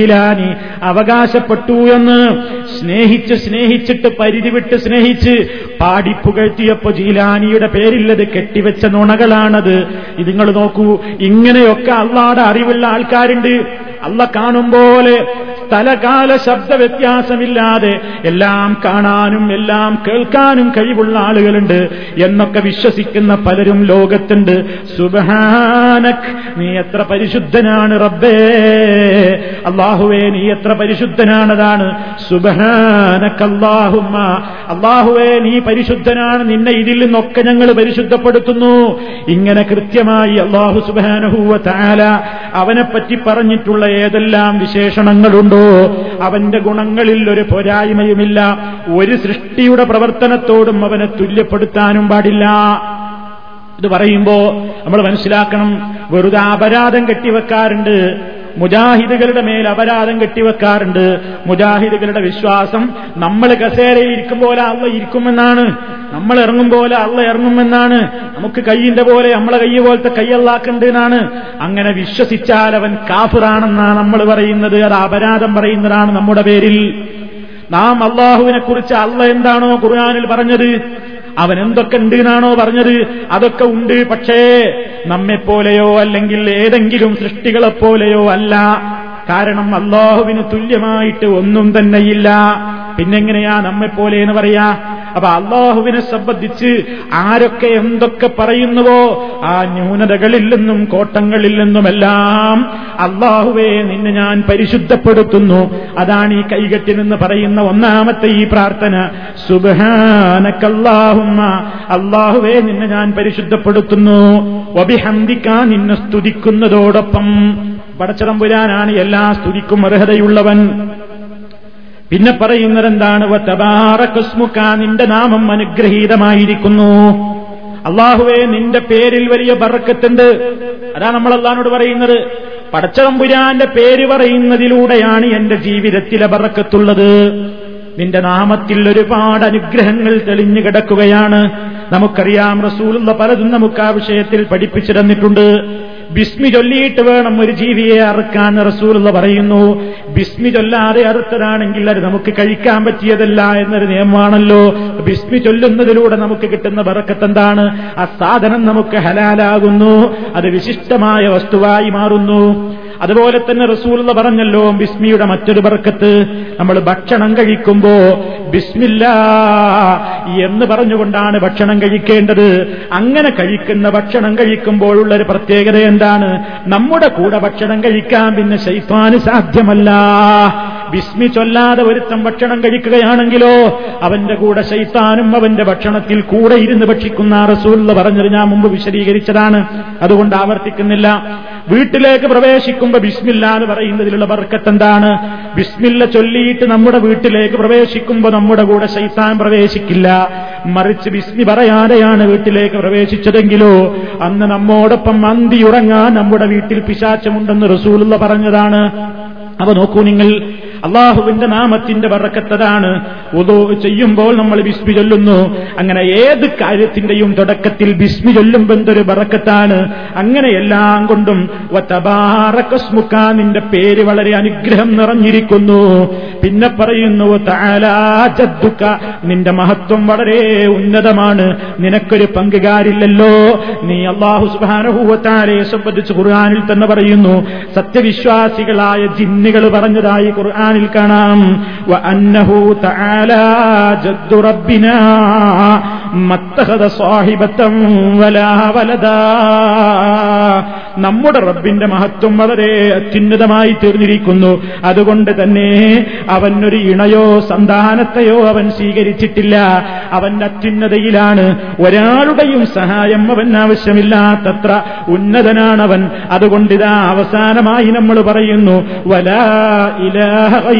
അവകാശപ്പെട്ടു എന്ന് സ്നേഹിച്ച് സ്നേഹിച്ചിട്ട് പരിധി വിട്ട് സ്നേഹിച്ച് പാടിപ്പുകഴ്ത്തിയപ്പോ ജീലാനിയുടെ പേരില്ലത് കെട്ടിവെച്ച നുണകളാണത്. ഇത് നിങ്ങൾ നോക്കൂ ഇങ്ങനെയൊക്കെ അള്ളാടെ അറിവുള്ള ആൾക്കാരുണ്ട്. അള്ള കാണും പോലെ സ്ഥലകാല ശബ്ദ വ്യത്യാസമില്ലാതെ എല്ലാം കാണാനും എല്ലാം കേൾക്കാനും കഴിവുള്ള ആളുകളുണ്ട് എന്നൊക്കെ വിശ്വസിക്കുന്ന പലരും ലോകത്തുണ്ട്. സുബഹാനക് നീ എത്ര പരിശുദ്ധനാണ് റബ്ബേ. അള്ളാഹുവേ നീ എത്ര പരിശുദ്ധനാണതാണ്. സുബഹാനക് അള്ളാഹുമ്മ അള്ളാഹുവേ നീ പരിശുദ്ധനാണ്. നിന്നെ ഇതിൽ നിന്നൊക്കെ ഞങ്ങൾ പരിശുദ്ധപ്പെടുത്തുന്നു. ഇങ്ങനെ കൃത്യമായി അള്ളാഹു സുബാനഹൂവ താല അവനെപ്പറ്റി പറഞ്ഞിട്ടുള്ള ഏതെല്ലാം വിശേഷണങ്ങളുണ്ടോ അവന്റെ ഗുണങ്ങളിൽ ഒരു പോരായ്മയുമില്ല. ഒരു സൃഷ്ടിയുടെ പ്രവർത്തനത്തോടും അവനെ തുല്യപ്പെടുത്താനും പാടില്ല. ഇത് പറയുമ്പോ നമ്മൾ മനസ്സിലാക്കണം വെറുതെ അപരാധം കെട്ടിവെക്കാറുണ്ട്. മുജാഹിദുകളുടെ മേൽ അപരാധം കെട്ടിവെക്കാറുണ്ട്. മുജാഹിദുകളുടെ വിശ്വാസം നമ്മൾ കസേരയിൽ ഇരിക്കും പോലെ അള്ള ഇരിക്കുമെന്നാണ്. നമ്മൾ ഇറങ്ങും പോലെ അള്ള ഇറങ്ങുമെന്നാണ്. നമുക്ക് കയ്യിന്റെ പോലെ നമ്മളെ കൈ പോലത്തെ കൈയള്ളാക്കുണ്ട് എന്നാണ്. അങ്ങനെ വിശ്വസിച്ചാൽ അവൻ കാഫിറാണെന്നാണ് നമ്മൾ പറയുന്നത്. അത് അപരാധം പറയുന്നതാണ് നമ്മുടെ പേരിൽ. നാം അള്ളാഹുവിനെ കുറിച്ച് അള്ള എന്താണോ ഖുർആാനിൽ പറഞ്ഞത്. അവൻ എന്തൊക്കെ ഉണ്ട് എന്നാണോ പറഞ്ഞത്? അതൊക്കെ ഉണ്ട്. പക്ഷേ നമ്മെപ്പോലെയോ അല്ലെങ്കിൽ ഏതെങ്കിലും സൃഷ്ടികളെപ്പോലെയോ അല്ല. കാരണം അള്ളാഹുവിന് തുല്യമായിട്ട് ഒന്നും തന്നെയില്ല. പിന്നെങ്ങനെയാ നമ്മെപ്പോലെ എന്ന് പറയാ? അപ്പൊ അള്ളാഹുവിനെ സംബന്ധിച്ച് ആരൊക്കെ എന്തൊക്കെ പറയുന്നുവോ ആ ന്യൂനതകളിൽ നിന്നും കോട്ടങ്ങളിൽ നിന്നുമെല്ലാം അള്ളാഹുവെ നിന്നെ ഞാൻ പരിശുദ്ധപ്പെടുത്തുന്നു. അതാണ് ഈ കൈകെട്ടി നിന്ന് പറയുന്ന ഒന്നാമത്തെ ഈ പ്രാർത്ഥന. സുബാനക്കല്ലാഹുമ്മ അള്ളാഹുവെ നിന്നെ ഞാൻ പരിശുദ്ധപ്പെടുത്തുന്നു. വബിഹന്തിക്കാൻ നിന്നെ സ്തുതിക്കുന്നതോടൊപ്പം. പടച്ചതമ്പുരാനാണ് എല്ലാ സ്തുതിക്കും അർഹതയുള്ളവൻ. പിന്നെ പറയുന്നത് എന്താണ് നിന്റെ നാമം അനുഗ്രഹീതമായിരിക്കുന്നു. അള്ളാഹുവെ നിന്റെ പേരിൽ വലിയ ബറക്കത്തുണ്ട് അതാ നമ്മൾ അള്ളഹാനോട് പറയുന്നത്. പടച്ചതമ്പുരാന്റെ പേര് പറയുന്നതിലൂടെയാണ് എന്റെ ജീവിതത്തിലെ ബറക്കത്തുള്ളത് നിന്റെ നാമത്തിൽ ഒരുപാട് അനുഗ്രഹങ്ങൾ തെളിഞ്ഞു കിടക്കുകയാണ്. നമുക്കറിയാം റസൂലുള്ള പലതും നമുക്ക് ആ വിഷയത്തിൽ പഠിപ്പിച്ചു തന്നിട്ടുണ്ട്. ബിസ്മി ചൊല്ലിയിട്ട് വേണം ഒരു ജീവിയെ അറുക്കാൻ റസൂലുള്ള പറയുന്നു. ബിസ്മി ചൊല്ലാതെ അറുത്തതാണെങ്കിൽ അത് നമുക്ക് കഴിക്കാൻ പറ്റിയതല്ല എന്നൊരു നിയമമാണല്ലോ. ബിസ്മി ചൊല്ലുന്നതിലൂടെ നമുക്ക് കിട്ടുന്ന ബറക്കത്ത് എന്താണ്? ആ സാധനം നമുക്ക് ഹലാലാകുന്നു. അത് വിശിഷ്ടമായ വസ്തുവായി മാറുന്നു. അതുപോലെ തന്നെ റസൂലുള്ള പറഞ്ഞല്ലോ ബിസ്മിയുടെ മറ്റൊരു ബർക്കത്ത് നമ്മൾ ഭക്ഷണം കഴിക്കുമ്പോ ബിസ്മില്ല എന്ന് പറഞ്ഞുകൊണ്ടാണ് ഭക്ഷണം കഴിക്കേണ്ടത്. അങ്ങനെ കഴിക്കുന്ന ഭക്ഷണം കഴിക്കുമ്പോഴുള്ള ഒരു പ്രത്യേകത എന്താണ്? നമ്മുടെ കൂടെ ഭക്ഷണം കഴിക്കാൻ പിന്നെ ശൈത്താന് സാധ്യമല്ല. ബിസ്മി ചൊല്ലാതെ ഒരുത്തം ഭക്ഷണം കഴിക്കുകയാണെങ്കിലോ അവന്റെ കൂടെ ശൈത്താനും അവന്റെ ഭക്ഷണത്തിൽ കൂടെ ഇരുന്ന് ഭക്ഷിക്കുന്ന റസൂലുള്ള പറഞ്ഞത് ഞാൻ മുമ്പ് വിശദീകരിച്ചതാണ്. അതുകൊണ്ട് ആവർത്തിക്കുന്നില്ല. വീട്ടിലേക്ക് പ്രവേശിക്കുമ്പോ ബിസ്മില്ല എന്ന് പറയുന്നതിലുള്ള ബർക്കത്ത് എന്താണ്? ബിസ്മില്ല ചൊല്ലിയിട്ട് നമ്മുടെ വീട്ടിലേക്ക് പ്രവേശിക്കുമ്പോ നമ്മുടെ കൂടെ ശൈത്താൻ പ്രവേശിക്കില്ല. മറിച്ച് ബിസ്മി പറയാതെയാണ് വീട്ടിലേക്ക് പ്രവേശിച്ചതെങ്കിലോ അന്ന് നമ്മോടൊപ്പം അന്തി ഉറങ്ങാൻ നമ്മുടെ വീട്ടിൽ പിശാച്ചമുണ്ടെന്ന് റസൂലുള്ള പറഞ്ഞതാണ്. അപ്പൊ നോക്കൂ നിങ്ങൾ. അള്ളാഹുവിന്റെ നാമത്തിന്റെ വറക്കത്തതാണ് ഉദോ ചെയ്യുമ്പോൾ നമ്മൾ ബിസ്മി ചൊല്ലുന്നു. അങ്ങനെ ഏത് കാര്യത്തിന്റെയും തുടക്കത്തിൽ ബിസ്മി ചൊല്ലുമ്പോൾ എന്തൊരു ബറക്കത്താണ്. അങ്ങനെ എല്ലാം കൊണ്ടും വത്തബാറക്കസ്മുക്ക നിന്റെ പേര് വളരെ അനുഗ്രഹം നിറഞ്ഞിരിക്കുന്നു. പിന്നെ പറയുന്നു താലാജദ്ദുക്ക നിന്റെ മഹത്വം വളരെ ഉന്നതമാണ്. നിനക്കൊരു പങ്കുകാരില്ലല്ലോ. നീ അള്ളാഹു സുബാനഹൂവത്താലെ സംബന്ധിച്ച് ഖുർആാനിൽ തന്നെ പറയുന്നു. സത്യവിശ്വാസികളായ ജിന്നുകൾ പറഞ്ഞതായി ഖുർആനിൽ കാണാം. تعالى جد ربنا ما اتخذ صاحبة ولا ولدا. നമ്മുടെ റബ്ബിന്റെ മഹത്വം വളരെ അത്യുന്നതമായി തീർന്നിരിക്കുന്നു. അതുകൊണ്ട് തന്നെ അവനൊരു ഇണയോ സന്താനത്തെയോ അവൻ സ്വീകരിച്ചിട്ടില്ല. അവൻ അത്യുന്നതയിലാണ്. ഒരാളുടെയും സഹായം അവൻ ആവശ്യമില്ലാത്തത്ര ഉന്നതനാണവൻ അതുകൊണ്ടിതാ അവസാനമായി നമ്മൾ പറയുന്നു വലാ ഇലാഹ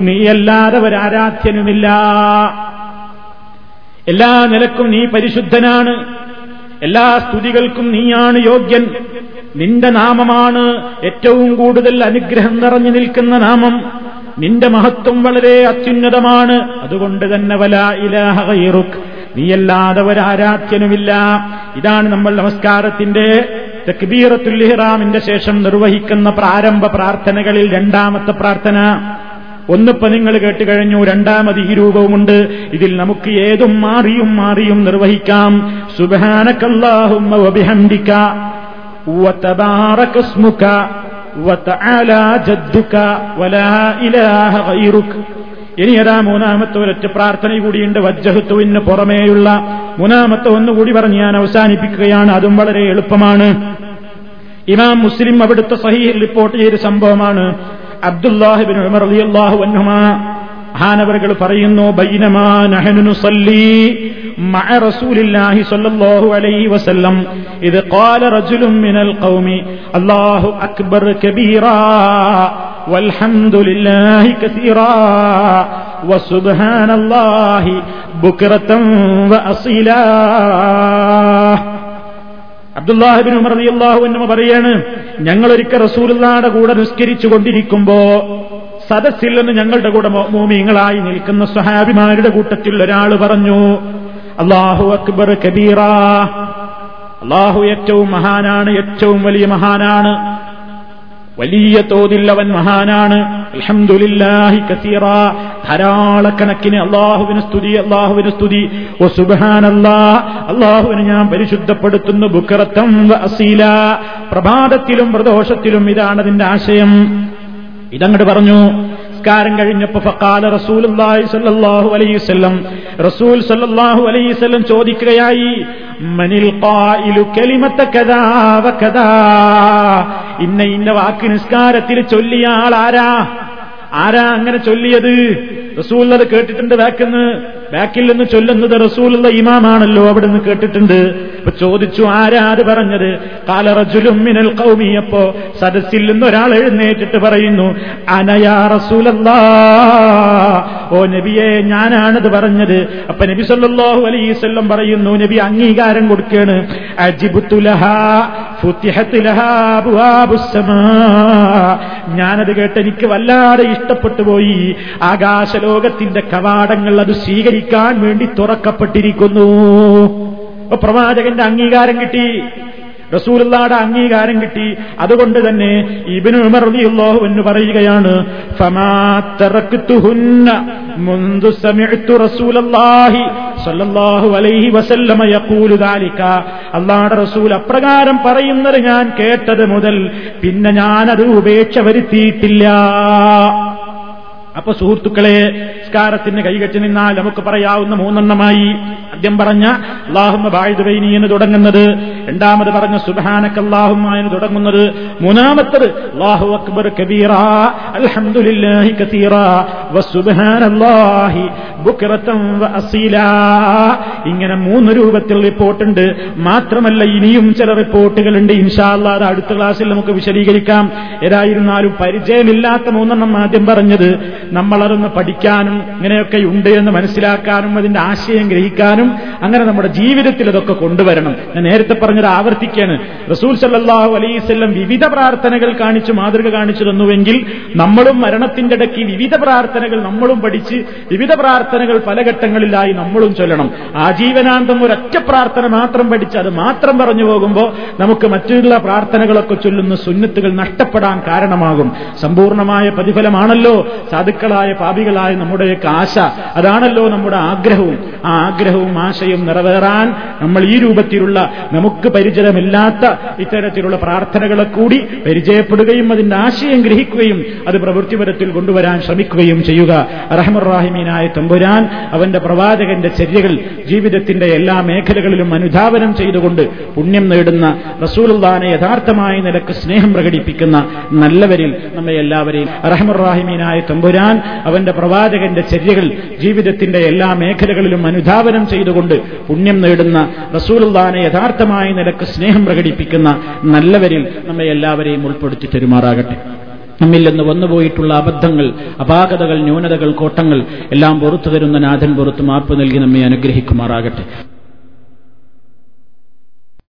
നീയല്ലാതെ ഒരാരാധ്യനുമില്ല എല്ലാ നിലക്കും നീ പരിശുദ്ധനാണ്. എല്ലാ സ്തുതികൾക്കും നീയാണ് യോഗ്യൻ. നിന്റെ നാമമാണ് ഏറ്റവും കൂടുതൽ അനുഗ്രഹം നിറഞ്ഞു നിൽക്കുന്ന നാമം. നിന്റെ മഹത്വം വളരെ അത്യുന്നതമാണ്. അതുകൊണ്ട് തന്നെ വല ഇലാഹ ഗൈറുക്. നീയല്ലാതെ ഒരാരാധ്യനുമില്ല ഇതാണ് നമ്മൾ നമസ്കാരത്തിന്റെ തക്ബീറത്തുൽ ശേഷം നിർവഹിക്കുന്ന പ്രാരംഭ പ്രാർത്ഥനകളിൽ രണ്ടാമത്തെ പ്രാർത്ഥന. ഒന്നിപ്പോ നിങ്ങൾ കേട്ട് കഴിഞ്ഞു രണ്ടാമത് ഈ രൂപവുമുണ്ട് ഇതിൽ നമുക്ക് ഏതും മാറിയും മാറിയും നിർവഹിക്കാം സുബാനക്കല്ലാഹുമ്മ വബിഹംദിക وتبارك اسمك وتعالى جدك ولا إله غيرك ഇനി അതാ മൂന്നാമത്തെ ഒരൊറ്റ പ്രാർത്ഥന കൂടിയുണ്ട് വജ്ജഹത്തുവിന് പുറമേയുള്ള മൂന്നാമത്തെ ഒന്നുകൂടി പറഞ്ഞ് ഞാൻ അവസാനിപ്പിക്കുകയാണ് അതും വളരെ എളുപ്പമാണ് ഇമാം മുസ്ലിം അവിടുത്തെ സഹീഹിൽ റിപ്പോർട്ട് ചെയ്ത സംഭവമാണ് അബ്ദുല്ലാഹിബിൻ ഉമർ റളിയല്ലാഹു അൻഹുമാ മഹാനവറുകൾ പറയുന്നു ബൈനമാ നഹനു നുസല്ലി مع رسول الله صلى الله عليه وسلم إذ قال رجل من القوم الله أكبر كبيرا والحمد لله كثيرا وسبحان الله بكرة وأصيلا അബ്ദുല്ലാഹിബിൻ ഉമർ റളിയല്ലാഹു അൻഹു പറയാണ് ഞങ്ങളൊരിക്കൽ റസൂലുള്ളാടെ കൂടെ നിസ്കരിച്ചു കൊണ്ടിരിക്കുമ്പോ സദസ്സിൽ നിന്ന് ഞങ്ങളുടെ കൂടെ മൂമിങ്ങളായി നിൽക്കുന്ന സ്വഹാബിമാരുടെ കൂട്ടത്തിൽ ഒരാൾ പറഞ്ഞു അള്ളാഹു അക്ബർ കബീറ. അള്ളാഹു ഏറ്റവും മഹാനാണ് ഏറ്റവും വലിയ മഹാനാണ്. വലിയ തോതിൽ അവൻ മഹാനാണ്. അൽഹംദുലില്ലാഹി കസീറ. ധാരാളക്കണക്കിന് അള്ളാഹുവിന് സ്തുതി അള്ളാഹുവിന് സ്തുതി. ഓ സുബാനല്ലാ അള്ളാഹുവിന് ഞാൻ പരിശുദ്ധപ്പെടുത്തുന്നു ബുക്കറത്തം അസീല. പ്രഭാതത്തിലും പ്രദോഷത്തിലും ഇതാണ് അതിന്റെ ആശയം. ഇതങ്ങട് പറഞ്ഞു. നിസ്കാരം കഴിഞ്ഞപ്പോ ഫക്കാല റസൂൽ സല്ലാഹു അലൈഹി വസല്ലം റസൂൽ സല്ലാഹു അലൈഹി വസല്ലം ചോദിക്കുകയായി മനിൽ ഇന്ന ഇന്ന വാക്ക് നിസ്കാരത്തിൽ ചൊല്ലിയ ആൾ ആരാ അങ്ങനെ ചൊല്ലിയത്? റസൂൽ അത് കേട്ടിട്ടുണ്ട് ബാക്കിന്ന് ബാക്കിൽ നിന്ന് ചൊല്ലുന്നത് റസൂലുള്ള ഇമാമാണല്ലോ അവിടെ നിന്ന് കേട്ടിട്ടുണ്ട്. ഇപ്പൊ ചോദിച്ചു ആരാത് പറഞ്ഞത്? കാലറജുലും മിനൽ കൗമിയപ്പോ സദസ്സിൽ നിന്ന് ഒരാൾ എഴുന്നേറ്റിട്ട് പറയുന്നു അനയാ റസൂലല്ലാ. ഓ നബിയെ ഞാനാണത് പറഞ്ഞത്. അപ്പൊ നബി സല്ലാഹു അലൈഹി വസല്ലം പറയുന്നു നബി അംഗീകാരം കൊടുക്കുകയാണ് ഞാനത് കേട്ട് എനിക്ക് വല്ലാതെ ഇഷ്ടപ്പെട്ടു പോയി. ആകാശലോകത്തിന്റെ കവാടങ്ങൾ അത് സ്വീകരിക്കാൻ വേണ്ടി തുറക്കപ്പെട്ടിരിക്കുന്നു. പ്രവാചകന്റെ അംഗീകാരം കിട്ടി. റസൂലുള്ളാടെ അംഗീകാരം കിട്ടി. അതുകൊണ്ട് തന്നെ ഇബിന് ഉമർ റളിയല്ലാഹു എന്ന് പറയുകയാണ് ഫമാ തറക്തുഹുന്ന മുൻദു സമിഅ്തു റസൂലല്ലാഹി സല്ലല്ലാഹു അലൈഹി വസല്ലമ യഖൂലു ദാലിക. അല്ലാഹുവിന്റെ റസൂൽ അപ്രകാരം പറയുന്നത് ഞാൻ കേട്ടത് മുതൽ പിന്നെ ഞാനത് ഉപേക്ഷ വരുത്തിയിട്ടില്ല. അപ്പൊ സുഹൃത്തുക്കളെ സ്കാരത്തിന് കൈകെട്ടി നിന്നാൽ നമുക്ക് പറയാവുന്ന മൂന്നെണ്ണമായി. ആദ്യം പറഞ്ഞ അള്ളാഹുമ്മ ബായുദൈനി എന്ന് തുടങ്ങുന്നത്. രണ്ടാമത് പറഞ്ഞ സുബാനക്കല്ലാഹുമ എന്ന് തുടങ്ങുന്നത്. മൂന്നാമത്തത് അള്ളാഹു അക്ബർ കബീറ അൽഹംദുലില്ലാഹി കസീറ. ഇങ്ങനെ മൂന്ന് രൂപത്തിൽ റിപ്പോർട്ടുണ്ട്. മാത്രമല്ല ഇനിയും ചില റിപ്പോർട്ടുകളുണ്ട്. ഇൻഷാല്ല അത് അടുത്ത ക്ലാസ്സിൽ നമുക്ക് വിശദീകരിക്കാം. ഏതായിരുന്നാലും പരിചയമില്ലാത്ത മൂന്നെണ്ണം ആദ്യം പറഞ്ഞത് നമ്മളതൊന്ന് പഠിക്കാനും ഇങ്ങനെയൊക്കെ ഉണ്ട് എന്ന് മനസ്സിലാക്കാനും അതിന്റെ ആശയം ഗ്രഹിക്കാനും അങ്ങനെ നമ്മുടെ ജീവിതത്തിൽ അതൊക്കെ കൊണ്ടുവരണം. ഞാൻ നേരത്തെ പറഞ്ഞത് ആവർത്തിക്കാണ്. റസൂൽ സല്ലാഹു അലൈവല്ലം വിവിധ പ്രാർത്ഥനകൾ കാണിച്ചു മാതൃക കാണിച്ചു തന്നുവെങ്കിൽ നമ്മളും മരണത്തിന്റെ ഇടയ്ക്ക് വിവിധ പ്രാർത്ഥനകൾ നമ്മളും പഠിച്ച് വിവിധ പ്രാർത്ഥനകൾ പല ഘട്ടങ്ങളിലായി നമ്മളും ചൊല്ലണം. ആജീവനാന്തം ഒരൊറ്റ പ്രാർത്ഥന മാത്രം പഠിച്ച് അത് മാത്രം പറഞ്ഞു പോകുമ്പോൾ നമുക്ക് മറ്റുള്ള പ്രാർത്ഥനകളൊക്കെ ചൊല്ലുന്ന സുന്നത്തുകൾ നഷ്ടപ്പെടാൻ കാരണമാകും. സമ്പൂർണമായ പ്രതിഫലമാണല്ലോ സാധുക്കളായ പാപികളായ നമ്മുടെയൊക്കെ ആശ. അതാണല്ലോ നമ്മുടെ ആഗ്രഹവും. ആ ആഗ്രഹവും ആശയും നിറവേറാൻ നമ്മൾ ഈ രൂപത്തിലുള്ള നമുക്ക് പരിചയമില്ലാത്ത ഇത്തരത്തിലുള്ള പ്രാർത്ഥനകളെ കൂടി പരിചയപ്പെടുകയും അതിന്റെ ആശയം ഗ്രഹിക്കുകയും അത് പ്രവൃത്തിപരത്തിൽ കൊണ്ടുവരാൻ ശ്രമിക്കുകയും ചെയ്യുക. റഹമുറാഹിമീനായ തമ്പുരാൻ അവന്റെ പ്രവാചകന്റെ ചര്യകൾ ജീവിതത്തിന്റെ എല്ലാ മേഖലകളിലും അനുധാവനം ചെയ്തുകൊണ്ട് പുണ്യം നേടുന്ന റസൂലുല്ലാനെ യഥാർത്ഥമായ നിലയ്ക്ക് സ്നേഹം പ്രകടിപ്പിക്കുന്ന നല്ലവരിൽ നമ്മെ എല്ലാവരെയും റഹമുറാഹിമീനായ തമ്പുരാൻ അവന്റെ പ്രവാചകന്റെ ചര്യകൾ ജീവിതത്തിന്റെ എല്ലാ മേഖലകളിലും അനുധാവനം ചെയ്തുകൊണ്ട് പുണ്യം നേടുന്ന റസൂലുല്ലാനെ യഥാർത്ഥമായ നിലയ്ക്ക് സ്നേഹം പ്രകടിപ്പിക്കുന്ന നല്ലവരിൽ നമ്മെ എല്ലാവരെയും ഉൾപ്പെടുത്തി തെരുമാറാകട്ടെ. നമ്മിൽ നിന്ന് വന്നുപോയിട്ടുള്ള അബദ്ധങ്ങൾ അപാകതകൾ ന്യൂനതകൾ കോട്ടങ്ങൾ എല്ലാം പുറത്തു തരുന്ന നാഥൻ പുറത്ത് മാപ്പ് നൽകി നമ്മെ അനുഗ്രഹിക്കുമാറാകട്ടെ.